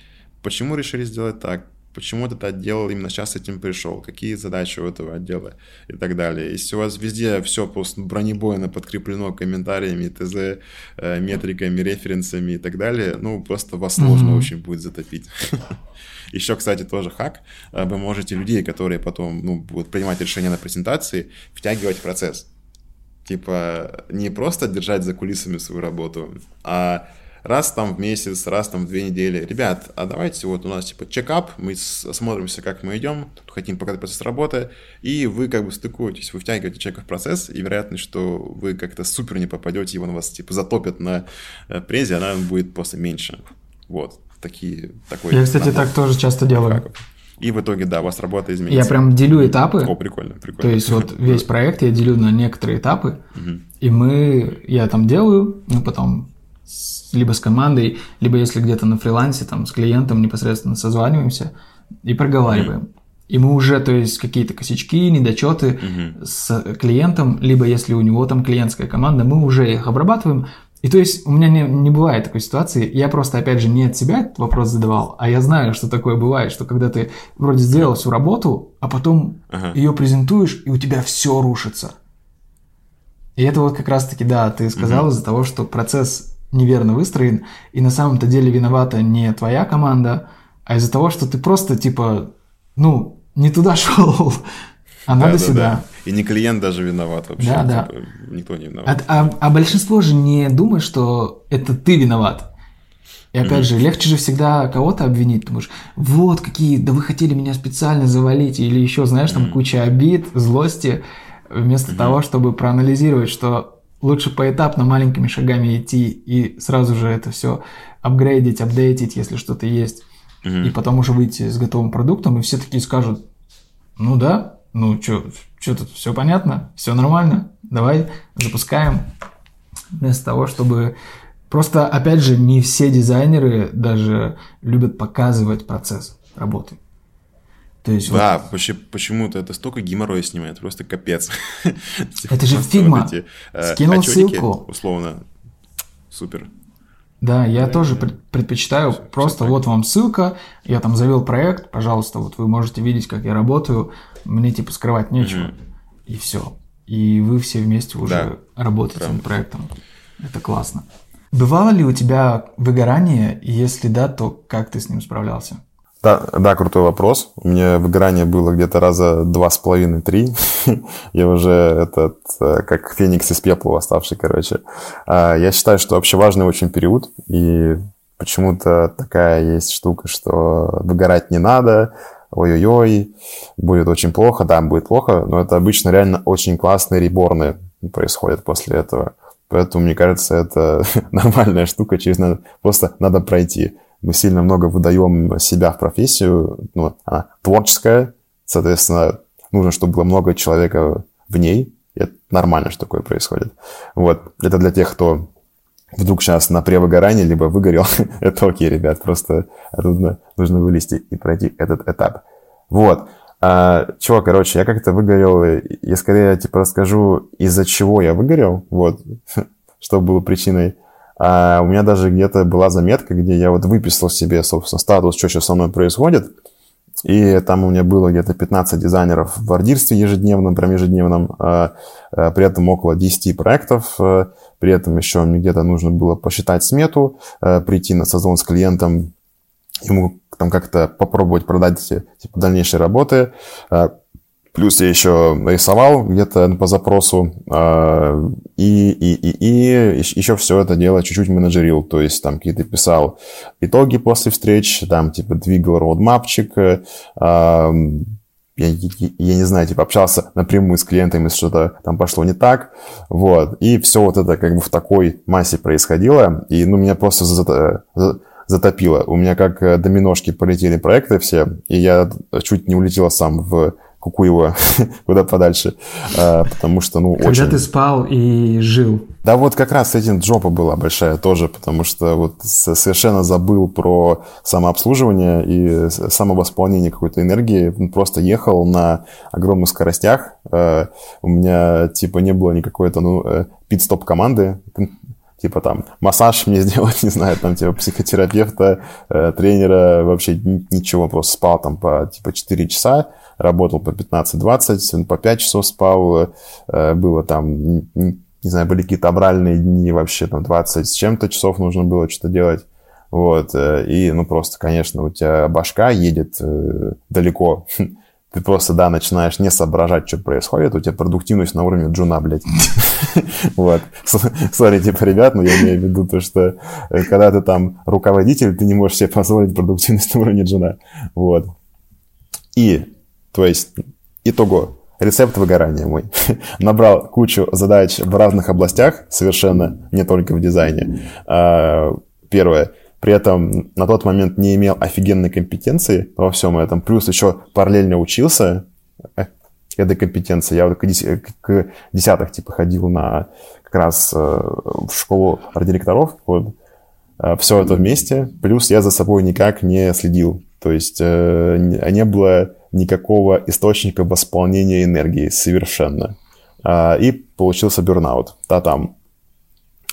Почему решили сделать так? Почему этот отдел именно сейчас с этим пришел, какие задачи у этого отдела и так далее. Если у вас везде все просто бронебойно подкреплено комментариями, ТЗ, э, метриками, референсами и так далее, ну, просто вас сложно mm-hmm. очень будет затопить. Еще, кстати, тоже хак. Э, вы можете людей, которые потом ну, будут принимать решения на презентации, втягивать в процесс. Типа, не просто держать за кулисами свою работу, а раз там в месяц, раз там в две недели. Ребят, а давайте вот у нас типа чекап, мы смотримся, как мы идем, хотим показать процесс работы, и вы как бы стыкуетесь, вы втягиваете человека в процесс, и вероятность, что вы как-то супер не попадете, и он вас типа затопит на э, презе, она будет просто меньше. Вот. такие, такой... Я, кстати, так тоже часто делаю. И в итоге, да, у вас работа изменится. Я прям делю этапы. О, прикольно, прикольно. То есть вот весь проект я делю на некоторые этапы, и мы, я там делаю, мы потом либо с командой, либо если где-то на фрилансе, там с клиентом непосредственно созваниваемся и проговариваем. И мы уже, то есть, какие-то косячки, недочеты угу. с клиентом, либо если у него там клиентская команда, мы уже их обрабатываем. И то есть у меня не, не бывает такой ситуации. Я просто, опять же, не от себя этот вопрос задавал, а я знаю, что такое бывает, что когда ты вроде сделал всю работу, а потом ага. ее презентуешь, и у тебя все рушится. И это вот как раз-таки, да, ты сказал угу. из-за того, что процесс неверно выстроен, и на самом-то деле виновата не твоя команда, а из-за того, что ты просто, типа, ну, не туда шел, а надо да, сюда. Да. И не клиент даже виноват вообще. Да, да. Типа, никто не виноват. А, а, а большинство же не думает, что это ты виноват. И опять mm-hmm. же, легче же всегда кого-то обвинить. Ты думаешь, вот какие, да вы хотели меня специально завалить, или еще, знаешь, там mm-hmm. куча обид, злости, вместо mm-hmm. того, чтобы проанализировать, что лучше поэтапно маленькими шагами идти и сразу же это все апгрейдить, апдейтить, если что-то есть угу. и потом уже выйти с готовым продуктом, и все такие скажут, ну да, ну что, что тут, все понятно, все нормально, давай запускаем. Вместо того, чтобы... Просто, опять же, не все дизайнеры даже любят показывать процесс работы. То есть да, вот... почему-то это столько геморроя снимает, просто капец. Это же Figma. Э, Скинул ссылку. Условно. Супер. Да, я да, тоже да. предпочитаю все, просто все вот вам ссылка, я там завел проект, пожалуйста, вот вы можете видеть, как я работаю, мне типа скрывать нечего, угу. и все. И вы все вместе уже да, работаете над проектом. Это классно. Бывало ли у тебя выгорание, и если да, то как ты с ним справлялся? Да, да, крутой вопрос. У меня выгорание было где-то раза два с половиной-три. Я уже этот, э, как феникс из пепла оставший, короче. А, я считаю, что вообще важный очень период. И почему-то такая есть штука, что выгорать не надо, ой-ой-ой, будет очень плохо, да, будет плохо, но это обычно реально очень классные реборны происходят после этого. Поэтому, мне кажется, это нормальная штука, через надо, просто надо пройти мы сильно много выдаем себя в профессию, ну, она творческая, соответственно, нужно, чтобы было много человека в ней, и это нормально, что такое происходит. Вот, это для тех, кто вдруг сейчас на превыгорании, либо выгорел, это окей, ребят, просто нужно, нужно вылезти и пройти этот этап. Вот. А, чего, короче, я как-то выгорел, я скорее, типа, расскажу, из-за чего я выгорел, вот, что было причиной. А у меня даже где-то была заметка, где я вот выписал себе, собственно, статус, что сейчас со мной происходит. И там у меня было где-то 15 дизайнеров в ордирстве ежедневном, прям ежедневном, а, а, при этом около 10 проектов, а, при этом еще мне где-то нужно было посчитать смету, прийти на созвон с клиентом, ему там как-то попробовать продать типа, дальнейшие работы, Плюс я еще рисовал где-то по запросу, э, и, и, и, и еще все это дело чуть-чуть менеджерил, то есть там какие-то писал итоги после встреч, там типа двигал роудмапчик, э, я, я не знаю, типа общался напрямую с клиентами, если что-то там пошло не так, вот, и все вот это как бы в такой массе происходило, и ну меня просто затопило. У меня как доминошки полетели проекты все, и я чуть не улетел сам в Кукуева куда подальше, а, потому что, ну, Когда очень... ты спал и жил. Да вот как раз этим джопа была большая тоже, потому что вот совершенно забыл про самообслуживание и самовосполнение какой-то энергии, просто ехал на огромных скоростях, а, у меня типа не было никакой-то, ну, э, пит-стоп команды, типа там массаж мне сделать, не знаю, там типа психотерапевта, э, тренера, вообще ничего, просто спал там по типа 4 часа, работал по 15-20, по 5 часов спал, э, было там, не знаю, были какие-то абральные дни вообще, там 20 с чем-то часов нужно было что-то делать. Вот, э, и, ну, просто, конечно, у тебя башка едет э, далеко. Ты просто, да, начинаешь не соображать, что происходит, у тебя продуктивность на уровне джуна, блядь. Вот. Сори, типа, ребят, но я имею в виду то, что когда ты там руководитель, ты не можешь себе позволить продуктивность на уровне джуна. Вот. И то есть, итого, рецепт выгорания мой. Набрал кучу задач в разных областях, совершенно не только в дизайне. А, первое. при этом на тот момент не имел офигенной компетенции во всем этом, плюс еще параллельно учился э, этой компетенции. Я вот к, десятых типа ходил на как раз э, в школу директоров, вот, э, все это вместе, плюс я за собой никак не следил, то есть не было никакого источника восполнения энергии совершенно. И получился бернаут. Да, там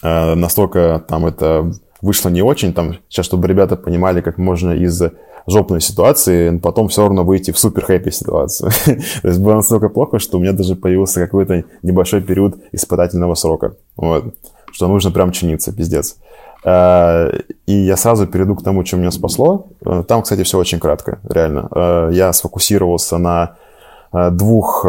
настолько там это вышло не очень. Там сейчас, чтобы ребята понимали, как можно из жопной ситуации потом все равно выйти в супер хэппи ситуацию. То есть было настолько плохо, что у меня даже появился какой-то небольшой период испытательного срока. Вот. Что нужно прям чиниться, пиздец. А, и я сразу перейду к тому, что меня спасло. А, там, кстати, все очень кратко, реально. А, я сфокусировался на двух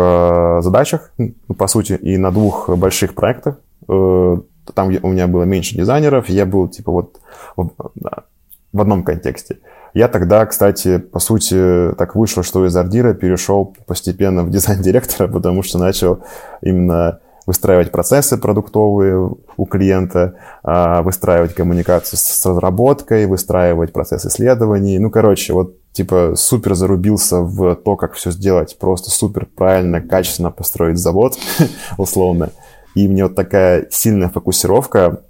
задачах, ну, по сути, и на двух больших проектах там у меня было меньше дизайнеров, я был типа вот в одном контексте. Я тогда, кстати, по сути, так вышло, что из ардира перешел постепенно в дизайн-директора, потому что начал именно выстраивать процессы продуктовые у клиента, а, выстраивать коммуникацию с разработкой, выстраивать процесс исследований. Ну, короче, вот типа супер зарубился в то, как все сделать, просто супер правильно, качественно построить завод, условно. И мне вот такая сильная фокусировка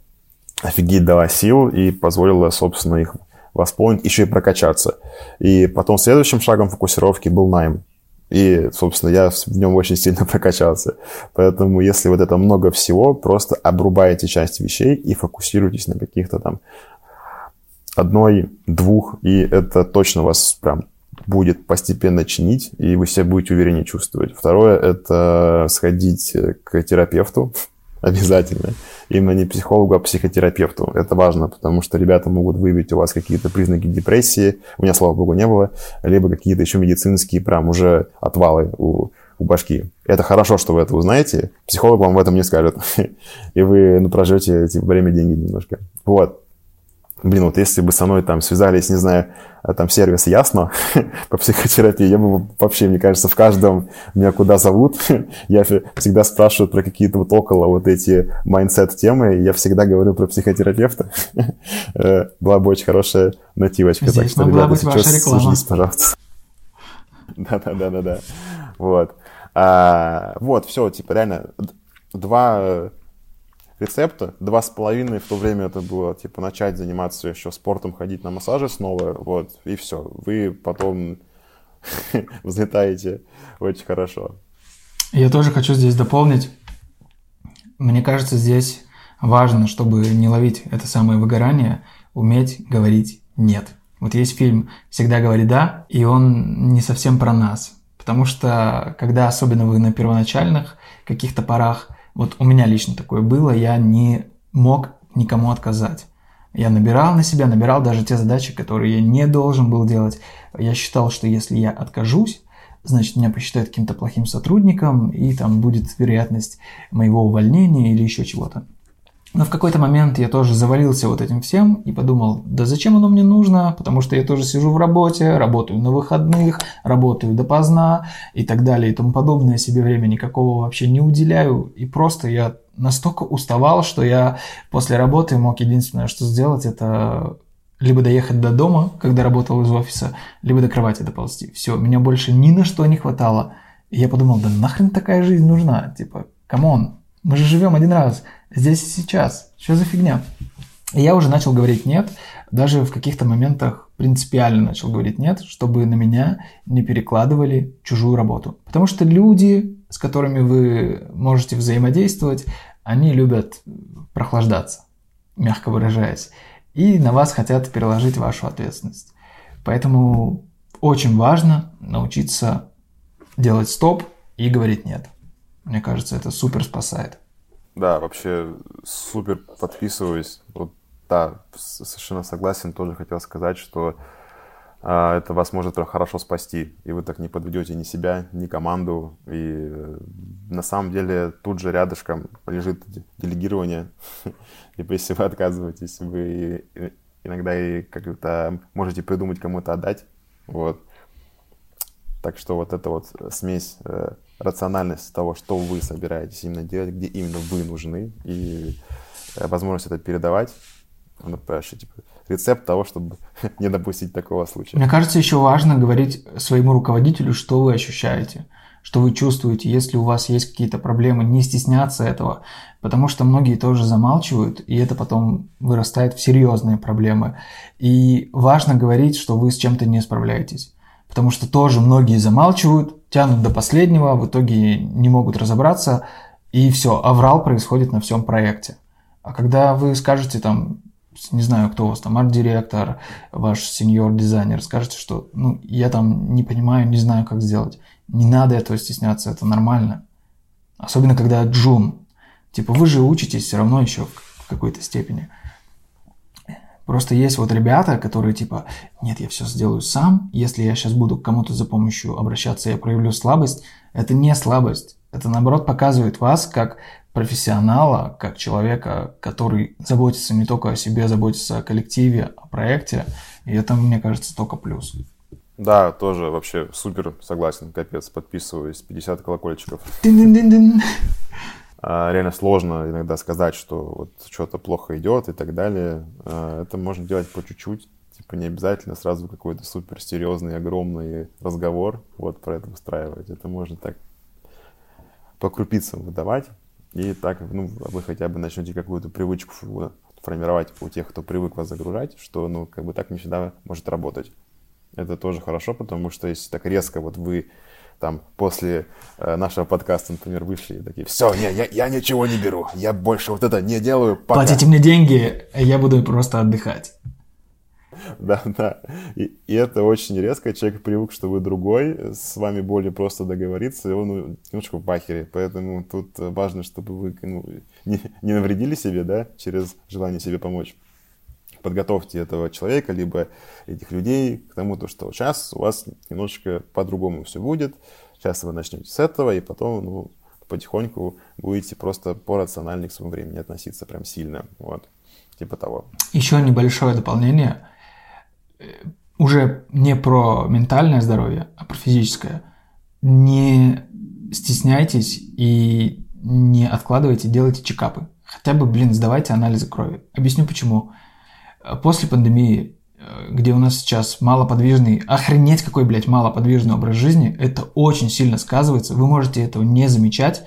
офигеть дала сил и позволила, собственно, их восполнить, еще и прокачаться. И потом следующим шагом фокусировки был найм. И, собственно, я в нем очень сильно прокачался. Поэтому, если вот это много всего, просто обрубаете часть вещей и фокусируйтесь на каких-то там одной, двух, и это точно вас прям будет постепенно чинить, и вы себя будете увереннее чувствовать. Второе – это сходить к терапевту обязательно. Именно не психологу, а психотерапевту. Это важно, потому что ребята могут выявить у вас какие-то признаки депрессии, у меня, слава богу, не было, либо какие-то еще медицинские прям уже отвалы у, у башки. Это хорошо, что вы это узнаете. Психолог вам в этом не скажет. И вы ну, проживете типа, время, деньги немножко. Вот. Блин, вот если бы со мной там связались, не знаю, э, там сервис Ясно по психотерапии, я бы вообще, мне кажется, в каждом меня куда зовут, я всегда спрашиваю про какие-то вот около вот эти mindset темы, я всегда говорю про психотерапевта. Э, была бы очень хорошая нативочка. Здесь так что, ребята, реклама. Сужись, пожалуйста. Да-да-да-да-да. Вот. А, вот, все, типа, реально, два рецепта. Два с половиной в то время это было, типа, начать заниматься еще спортом, ходить на массажи снова, вот, и все. Вы потом взлетаете очень хорошо. Я тоже хочу здесь дополнить. Мне кажется, здесь важно, чтобы не ловить это самое выгорание, уметь говорить «нет». Вот есть фильм «Всегда говори да», и он не совсем про нас. Потому что, когда особенно вы на первоначальных каких-то порах – вот у меня лично такое было, я не мог никому отказать. Я набирал на себя, набирал даже те задачи, которые я не должен был делать. Я считал, что если я откажусь, значит, меня посчитают каким-то плохим сотрудником, и там будет вероятность моего увольнения или еще чего-то. Но в какой-то момент я тоже завалился вот этим всем и подумал, да зачем оно мне нужно, потому что я тоже сижу в работе, работаю на выходных, работаю допоздна и так далее и тому подобное, себе время никакого вообще не уделяю. И просто я настолько уставал, что я после работы мог единственное, что сделать, это либо доехать до дома, когда работал из офиса, либо до кровати доползти. Все, меня больше ни на что не хватало. И я подумал, да нахрен такая жизнь нужна? Типа, come on, мы же живем один раз – здесь и сейчас. Что за фигня? И я уже начал говорить нет, даже в каких-то моментах принципиально начал говорить нет, чтобы на меня не перекладывали чужую работу. Потому что люди, с которыми вы можете взаимодействовать, они любят прохлаждаться, мягко выражаясь, и на вас хотят переложить вашу ответственность. Поэтому очень важно научиться делать стоп и говорить нет. Мне кажется, это супер спасает. Да, вообще супер подписываюсь. Вот, да, совершенно согласен. Тоже хотел сказать, что а, это вас может хорошо спасти, и вы так не подведете ни себя, ни команду. И э, на самом деле тут же рядышком лежит делегирование. И если вы отказываетесь, вы иногда и как-то можете придумать кому-то отдать. Вот. Так что вот эта вот смесь э, рациональность того, что вы собираетесь именно делать, где именно вы нужны, и э, возможность это передавать, ну, понимаешь, типа, рецепт того, чтобы не допустить такого случая. Мне кажется, еще важно говорить своему руководителю, что вы ощущаете, что вы чувствуете, если у вас есть какие-то проблемы, не стесняться этого, потому что многие тоже замалчивают, и это потом вырастает в серьезные проблемы. И важно говорить, что вы с чем-то не справляетесь, потому что тоже многие замалчивают, тянут до последнего, в итоге не могут разобраться, и все, аврал происходит на всем проекте. А когда вы скажете там, не знаю, кто у вас там, арт-директор, ваш сеньор-дизайнер, скажете, что ну, я там не понимаю, не знаю, как сделать. Не надо этого стесняться, это нормально. Особенно, когда джун. Типа, вы же учитесь все равно еще в какой-то степени. Просто есть вот ребята, которые типа, нет, я все сделаю сам, если я сейчас буду к кому-то за помощью обращаться, я проявлю слабость. Это не слабость. Это наоборот показывает вас как профессионала, как человека, который заботится не только о себе, заботится о коллективе, о проекте. И это, мне кажется, только плюс. Да, тоже вообще супер согласен, капец, подписываюсь, 50 колокольчиков. А, реально сложно иногда сказать, что вот что-то плохо идет и так далее. А, это можно делать по чуть-чуть, типа не обязательно сразу какой-то супер серьезный, огромный разговор вот про это устраивать. Это можно так по крупицам выдавать. И так, ну, вы хотя бы начнете какую-то привычку формировать у тех, кто привык вас загружать, что, ну, как бы так не всегда может работать. Это тоже хорошо, потому что если так резко вот вы там после э, нашего подкаста, например, вышли и такие, все, не, я, я ничего не беру, я больше вот это не делаю. Пока. Платите мне деньги, я буду просто отдыхать. Да, да. И, и это очень резко. Человек привык, что вы другой, с вами более просто договориться, и он немножко в бахере. Поэтому тут важно, чтобы вы ну, не, не навредили себе, да, через желание себе помочь. Подготовьте этого человека, либо этих людей к тому, то, что сейчас у вас немножечко по-другому все будет. Сейчас вы начнете с этого, и потом, ну, потихоньку будете просто по рациональному к своему времени относиться прям сильно. Вот. Типа того. Еще небольшое дополнение уже не про ментальное здоровье, а про физическое. Не стесняйтесь и не откладывайте, делайте чекапы. Хотя бы, блин, сдавайте анализы крови. Объясню почему. После пандемии, э, где у нас сейчас малоподвижный, охренеть какой, блядь, малоподвижный образ жизни, это очень сильно сказывается. Вы можете этого не замечать,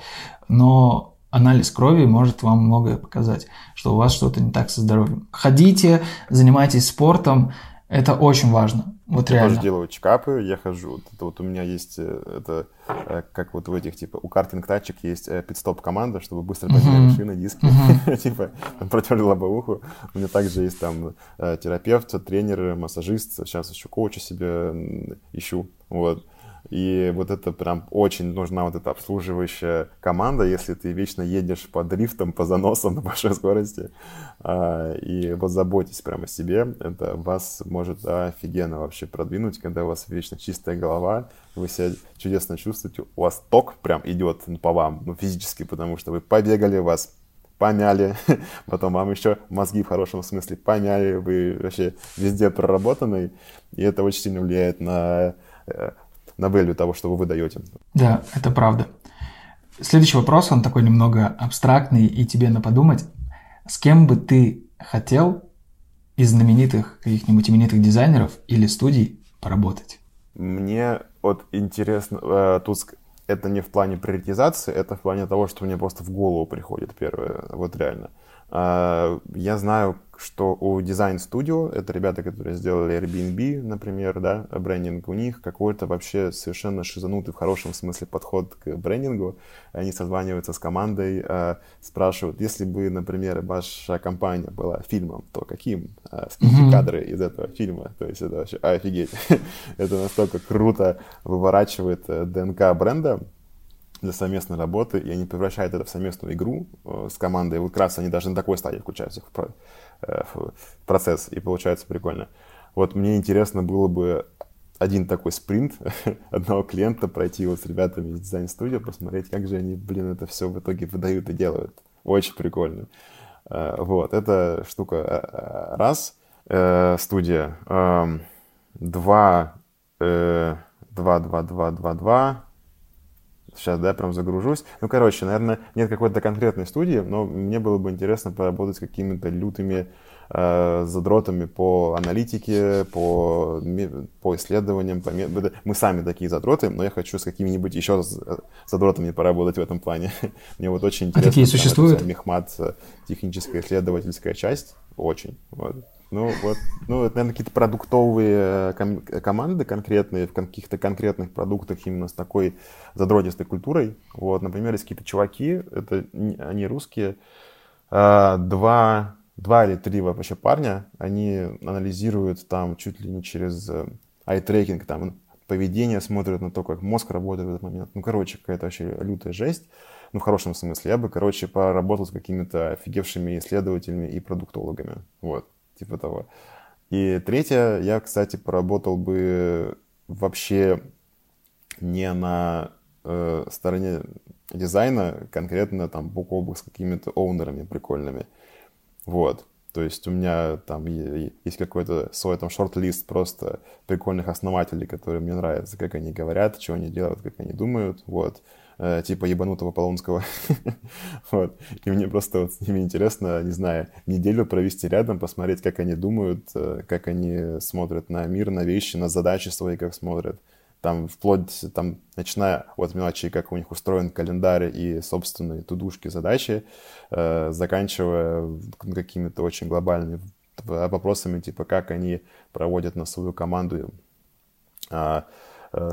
но анализ крови может вам многое показать, что у вас что-то не так со здоровьем. Ходите, занимайтесь спортом, это очень важно. Вот я реально. тоже делаю чекапы, я хожу. Это вот у меня есть, э, это э, как вот в этих, типа, у картинг тачек есть э, пидстоп команда, чтобы быстро поменять uh-huh. шины, диски, uh-huh. типа, протерли лобовуху. У меня также есть там терапевт, тренер, массажист, сейчас еще коуча себе ищу, вот. И вот это прям очень нужна вот эта обслуживающая команда, если ты вечно едешь по дрифтам, по заносам на большой скорости. А, и вот заботьтесь прямо о себе. Это вас может офигенно вообще продвинуть, когда у вас вечно чистая голова, вы себя чудесно чувствуете, у вас ток прям идет по вам, ну, физически, потому что вы побегали, вас помяли, потом вам еще мозги в хорошем смысле помяли, вы вообще везде проработанный, и это очень сильно влияет на э, на value того, что вы выдаете. Да, это правда. Следующий вопрос, он такой немного абстрактный и тебе на подумать. С кем бы ты хотел из знаменитых каких-нибудь именитых дизайнеров или студий поработать? Мне вот интересно, э, тут это не в плане приоритизации, это в плане того, что мне просто в голову приходит первое, вот реально. Э, я знаю что у Design Studio, это ребята, которые сделали Airbnb, например, да, брендинг, у них какой-то вообще совершенно шизанутый в хорошем смысле подход к брендингу. Они созваниваются с командой, э, спрашивают, если бы, например, ваша компания была фильмом, то каким? Скиньте mm-hmm. кадры из этого фильма. То есть это вообще офигеть. это настолько круто выворачивает э, ДНК бренда, для совместной работы, и они превращают это в совместную игру э, с командой. Вот как раз они даже на такой стадии включаются э, в процесс, и получается прикольно. Вот мне интересно было бы один такой спринт одного клиента пройти вот с ребятами из дизайн-студии, посмотреть, как же они, блин, это все в итоге выдают и делают. Очень прикольно. Э, вот, это штука раз. Студия. Эм, два, два, два, два, два, два, Сейчас, да, прям загружусь. Ну, короче, наверное, нет какой-то конкретной студии, но мне было бы интересно поработать с какими-то лютыми э, задротами по аналитике, по, по исследованиям. По... Мы сами такие задроты, но я хочу с какими-нибудь еще э, задротами поработать в этом плане. Мне вот очень интересно. А такие существуют? Мехмат, э, техническая исследовательская часть. Очень. Вот. Ну, вот, ну, это, наверное, какие-то продуктовые э, ком- команды конкретные, в каких-то конкретных продуктах именно с такой задротистой культурой. Вот, например, есть какие-то чуваки, это они русские, а, два, два или три вообще парня, они анализируют там чуть ли не через ай-трекинг, там поведение смотрят на то, как мозг работает в этот момент. Ну, короче, какая-то вообще лютая жесть. Ну, в хорошем смысле. Я бы, короче, поработал с какими-то офигевшими исследователями и продуктологами. Вот типа того. И третье, я, кстати, поработал бы вообще не на э, стороне дизайна, конкретно там бок о бок с какими-то оунерами прикольными. Вот. То есть у меня там есть какой-то свой там шорт-лист просто прикольных основателей, которые мне нравятся, как они говорят, что они делают, как они думают. Вот. Э, типа ебанутого Полонского. вот. И мне просто вот с ними интересно, не знаю, неделю провести рядом, посмотреть, как они думают, э, как они смотрят на мир, на вещи, на задачи свои, как смотрят. Там вплоть, там, начиная от мелочей, как у них устроен календарь и собственные тудушки, задачи, э, заканчивая какими-то очень глобальными вопросами, типа, как они проводят на свою команду Э,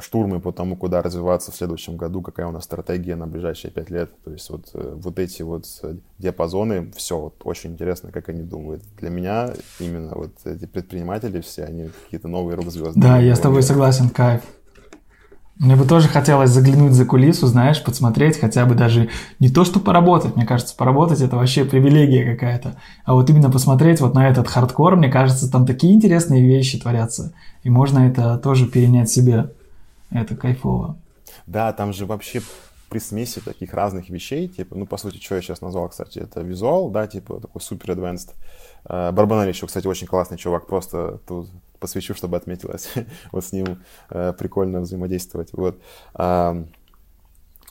штурмы по тому, куда развиваться в следующем году, какая у нас стратегия на ближайшие пять лет. То есть вот, э, вот эти вот э, диапазоны, все, вот, очень интересно, как они думают. Для меня именно вот эти предприниматели все, они какие-то новые рок-звезды. Да, я с тобой согласен, кайф. Мне бы тоже хотелось заглянуть за кулису, знаешь, подсмотреть, хотя бы даже не то, что поработать. Мне кажется, поработать это вообще привилегия какая-то. А вот именно посмотреть вот на этот хардкор, мне кажется, там такие интересные вещи творятся. И можно это тоже перенять себе. Это кайфово. Да, там же вообще при смеси таких разных вещей, типа, ну, по сути, что я сейчас назвал, кстати, это визуал, да, типа, такой супер advanced. Uh, Барбанель еще, кстати, очень классный чувак, просто тут посвящу, чтобы отметилось. вот с ним uh, прикольно взаимодействовать. Вот. Uh,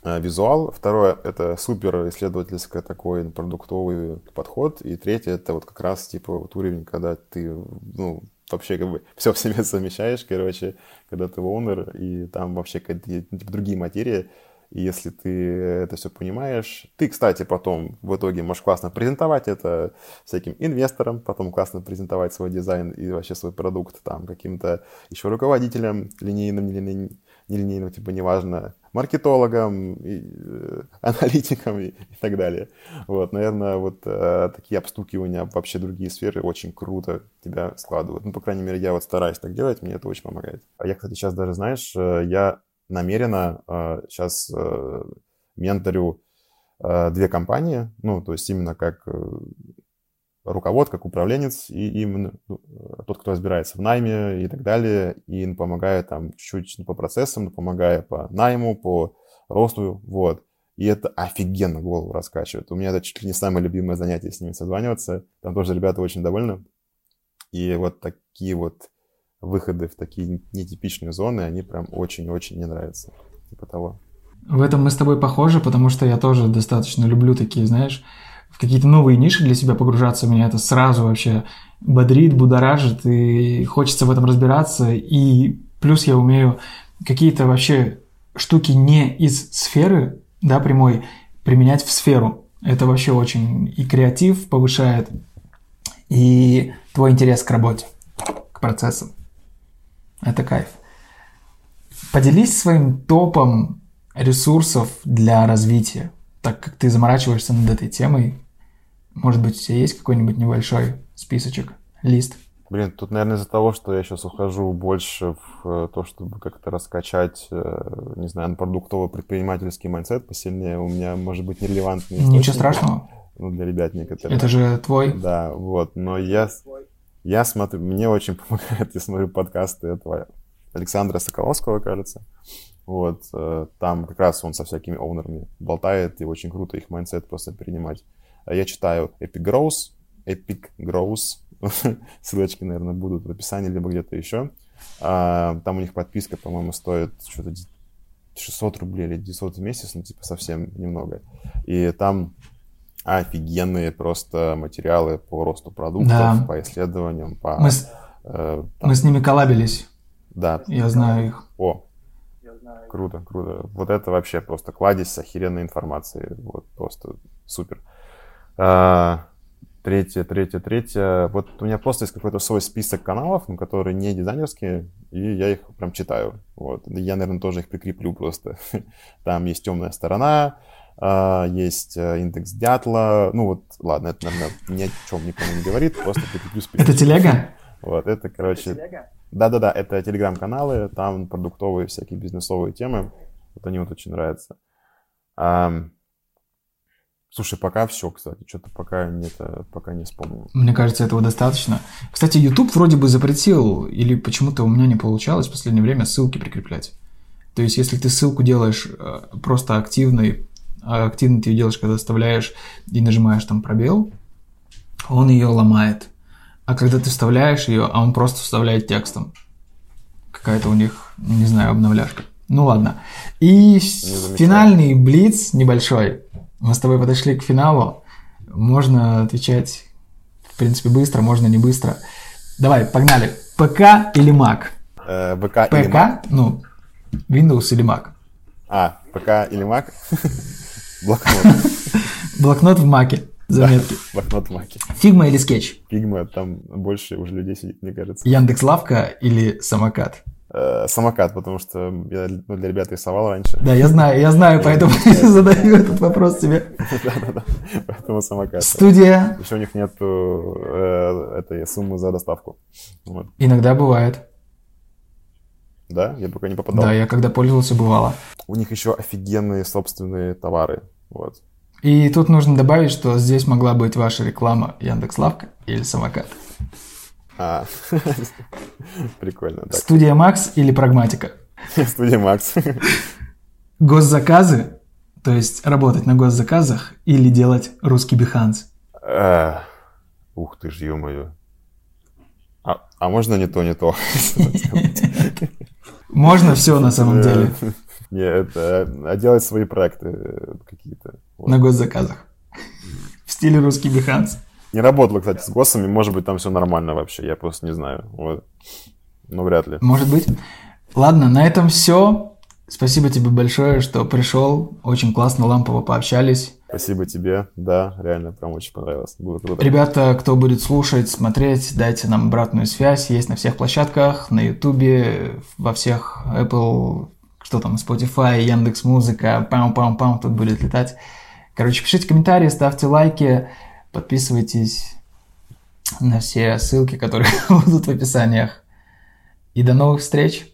визуал. Второе — это супер исследовательский такой продуктовый подход. И третье — это вот как раз типа вот уровень, когда ты, ну, вообще как бы все в себе совмещаешь, короче, когда ты оунер, и там вообще типа, другие материи, и если ты это все понимаешь, ты, кстати, потом в итоге можешь классно презентовать это всяким инвесторам, потом классно презентовать свой дизайн и вообще свой продукт там каким-то еще руководителям линейным, нелинейным, типа неважно, маркетологам, и, э, аналитикам и, и так далее. Вот, наверное, вот э, такие обстукивания вообще другие сферы очень круто тебя складывают. Ну, по крайней мере, я вот стараюсь так делать, мне это очень помогает. А я, кстати, сейчас даже, знаешь, э, я намеренно э, сейчас э, менторю э, две компании, ну, то есть именно как э, руковод, как управленец, и именно ну, тот, кто разбирается в найме и так далее, и помогает там чуть-чуть по процессам, помогая по найму, по росту, вот. И это офигенно голову раскачивает. У меня это чуть ли не самое любимое занятие с ними созваниваться. Там тоже ребята очень довольны. И вот такие вот выходы в такие нетипичные зоны, они прям очень-очень мне нравятся. Типа того. В этом мы с тобой похожи, потому что я тоже достаточно люблю такие, знаешь, в какие-то новые ниши для себя погружаться. Меня это сразу вообще бодрит, будоражит, и хочется в этом разбираться. И плюс я умею какие-то вообще штуки не из сферы, да, прямой, применять в сферу. Это вообще очень и креатив повышает, и твой интерес к работе, к процессам. Это кайф. Поделись своим топом ресурсов для развития, так как ты заморачиваешься над этой темой. Может быть, у тебя есть какой-нибудь небольшой списочек, лист? Блин, тут, наверное, из-за того, что я сейчас ухожу больше в э, то, чтобы как-то раскачать, э, не знаю, продуктовый предпринимательский mindset посильнее, у меня, может быть, нерелевантные Ничего страшного. Ну, для ребят некоторых. Это же твой. Да, вот. Но я, я смотрю, мне очень помогает, я смотрю подкасты этого Александра Соколовского, кажется. Вот, э, там как раз он со всякими owner ами болтает, и очень круто их mindset просто перенимать. А я читаю Epic Growth, Epic Growth, ссылочки, наверное, будут в описании, либо где-то еще. А, там у них подписка, по-моему, стоит что-то 600 рублей или 900 в месяц, ну, типа, совсем немного. И там офигенные просто материалы по росту продуктов, Да. по исследованиям, по... Мы с, э, там, мы с ними коллабились. да. Я знаю их. О, круто, круто. Вот это вообще просто кладезь охеренной информации. Вот просто супер. А, Третье, третье, третье. Вот у меня просто есть какой-то свой список каналов, ну, которые не дизайнерские, и я их прям читаю. Вот. Я, наверное, тоже их прикреплю просто. Там есть темная сторона, а, есть э, индекс дятла. Ну вот, ладно, это, наверное, ни о чем никому не говорит, просто прикреплю список. Это телега? Вот, это, короче... Да-да-да, это телеграм-каналы, там продуктовые всякие бизнесовые темы. Вот они вот очень нравятся. Ам, Слушай, пока все, кстати, что-то пока не, это, пока не вспомнил. Мне кажется, этого достаточно. Кстати, YouTube вроде бы запретил, или почему-то у меня не получалось в последнее время ссылки прикреплять. То есть, если ты ссылку делаешь э, просто активной, а активно ты ее делаешь, когда вставляешь и нажимаешь там пробел, он ее ломает. А когда ты вставляешь ее, а он просто вставляет текстом. Какая-то у них, не знаю, обновляшка. Ну ладно. И финальный блиц небольшой. Мы с тобой подошли к финалу. Можно отвечать, в принципе, быстро, можно не быстро. Давай, погнали. ПК или Mac? Э, ВК или Mac? ПК, ну, Windows или Mac? А, ПК или Mac? Блокнот. Блокнот в Mac е. Заметки. Блокнот в Mac е. Figma или Sketch? Figma, там больше уже людей сидит, мне кажется. Яндекс Лавка или самокат? Э, Самокат, потому что я ну, для ребят рисовал раньше. Да, я знаю, я знаю, поэтому задаю этот вопрос тебе. Да-да-да, поэтому самокат. Студия Еще у них нету э, этой суммы за доставку. Иногда бывает. Да, я пока не попадал. Да, я когда пользовался, бывало. У них еще офигенные собственные товары. Вот. И тут нужно добавить, что здесь могла быть ваша реклама Яндекс Лавка или самокат. А, прикольно. Так, Студия Макс или Прагматика? студия Макс. Госзаказы, то есть работать на госзаказах или делать русский биханс? Э, Ух ты ж, ё-моё. А, а можно не то, не то? Можно все на самом деле Не, это... А делать свои проекты какие-то. Вот. на госзаказах. В стиле русский биханс. Не работала, кстати, с ГОСами. Может быть, там все нормально вообще. Я просто не знаю. Вот. Но вряд ли. Может быть. Ладно, на этом все. Спасибо тебе большое, что пришел. Очень классно, лампово пообщались. Спасибо тебе. Да, реально, прям очень понравилось. Было круто. Ребята, кто будет слушать, смотреть, дайте нам обратную связь. Есть на всех площадках, на Ютубе, во всех Apple, что там, Spotify, Яндекс Музыка, пам-пам-пам, тут будет летать. Короче, пишите комментарии, ставьте лайки, подписывайтесь на все ссылки, которые будут в описаниях. И до новых встреч.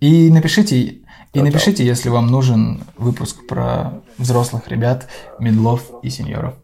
И напишите, и Чао-чао. напишите, если вам нужен выпуск про взрослых ребят, медлов и сеньоров.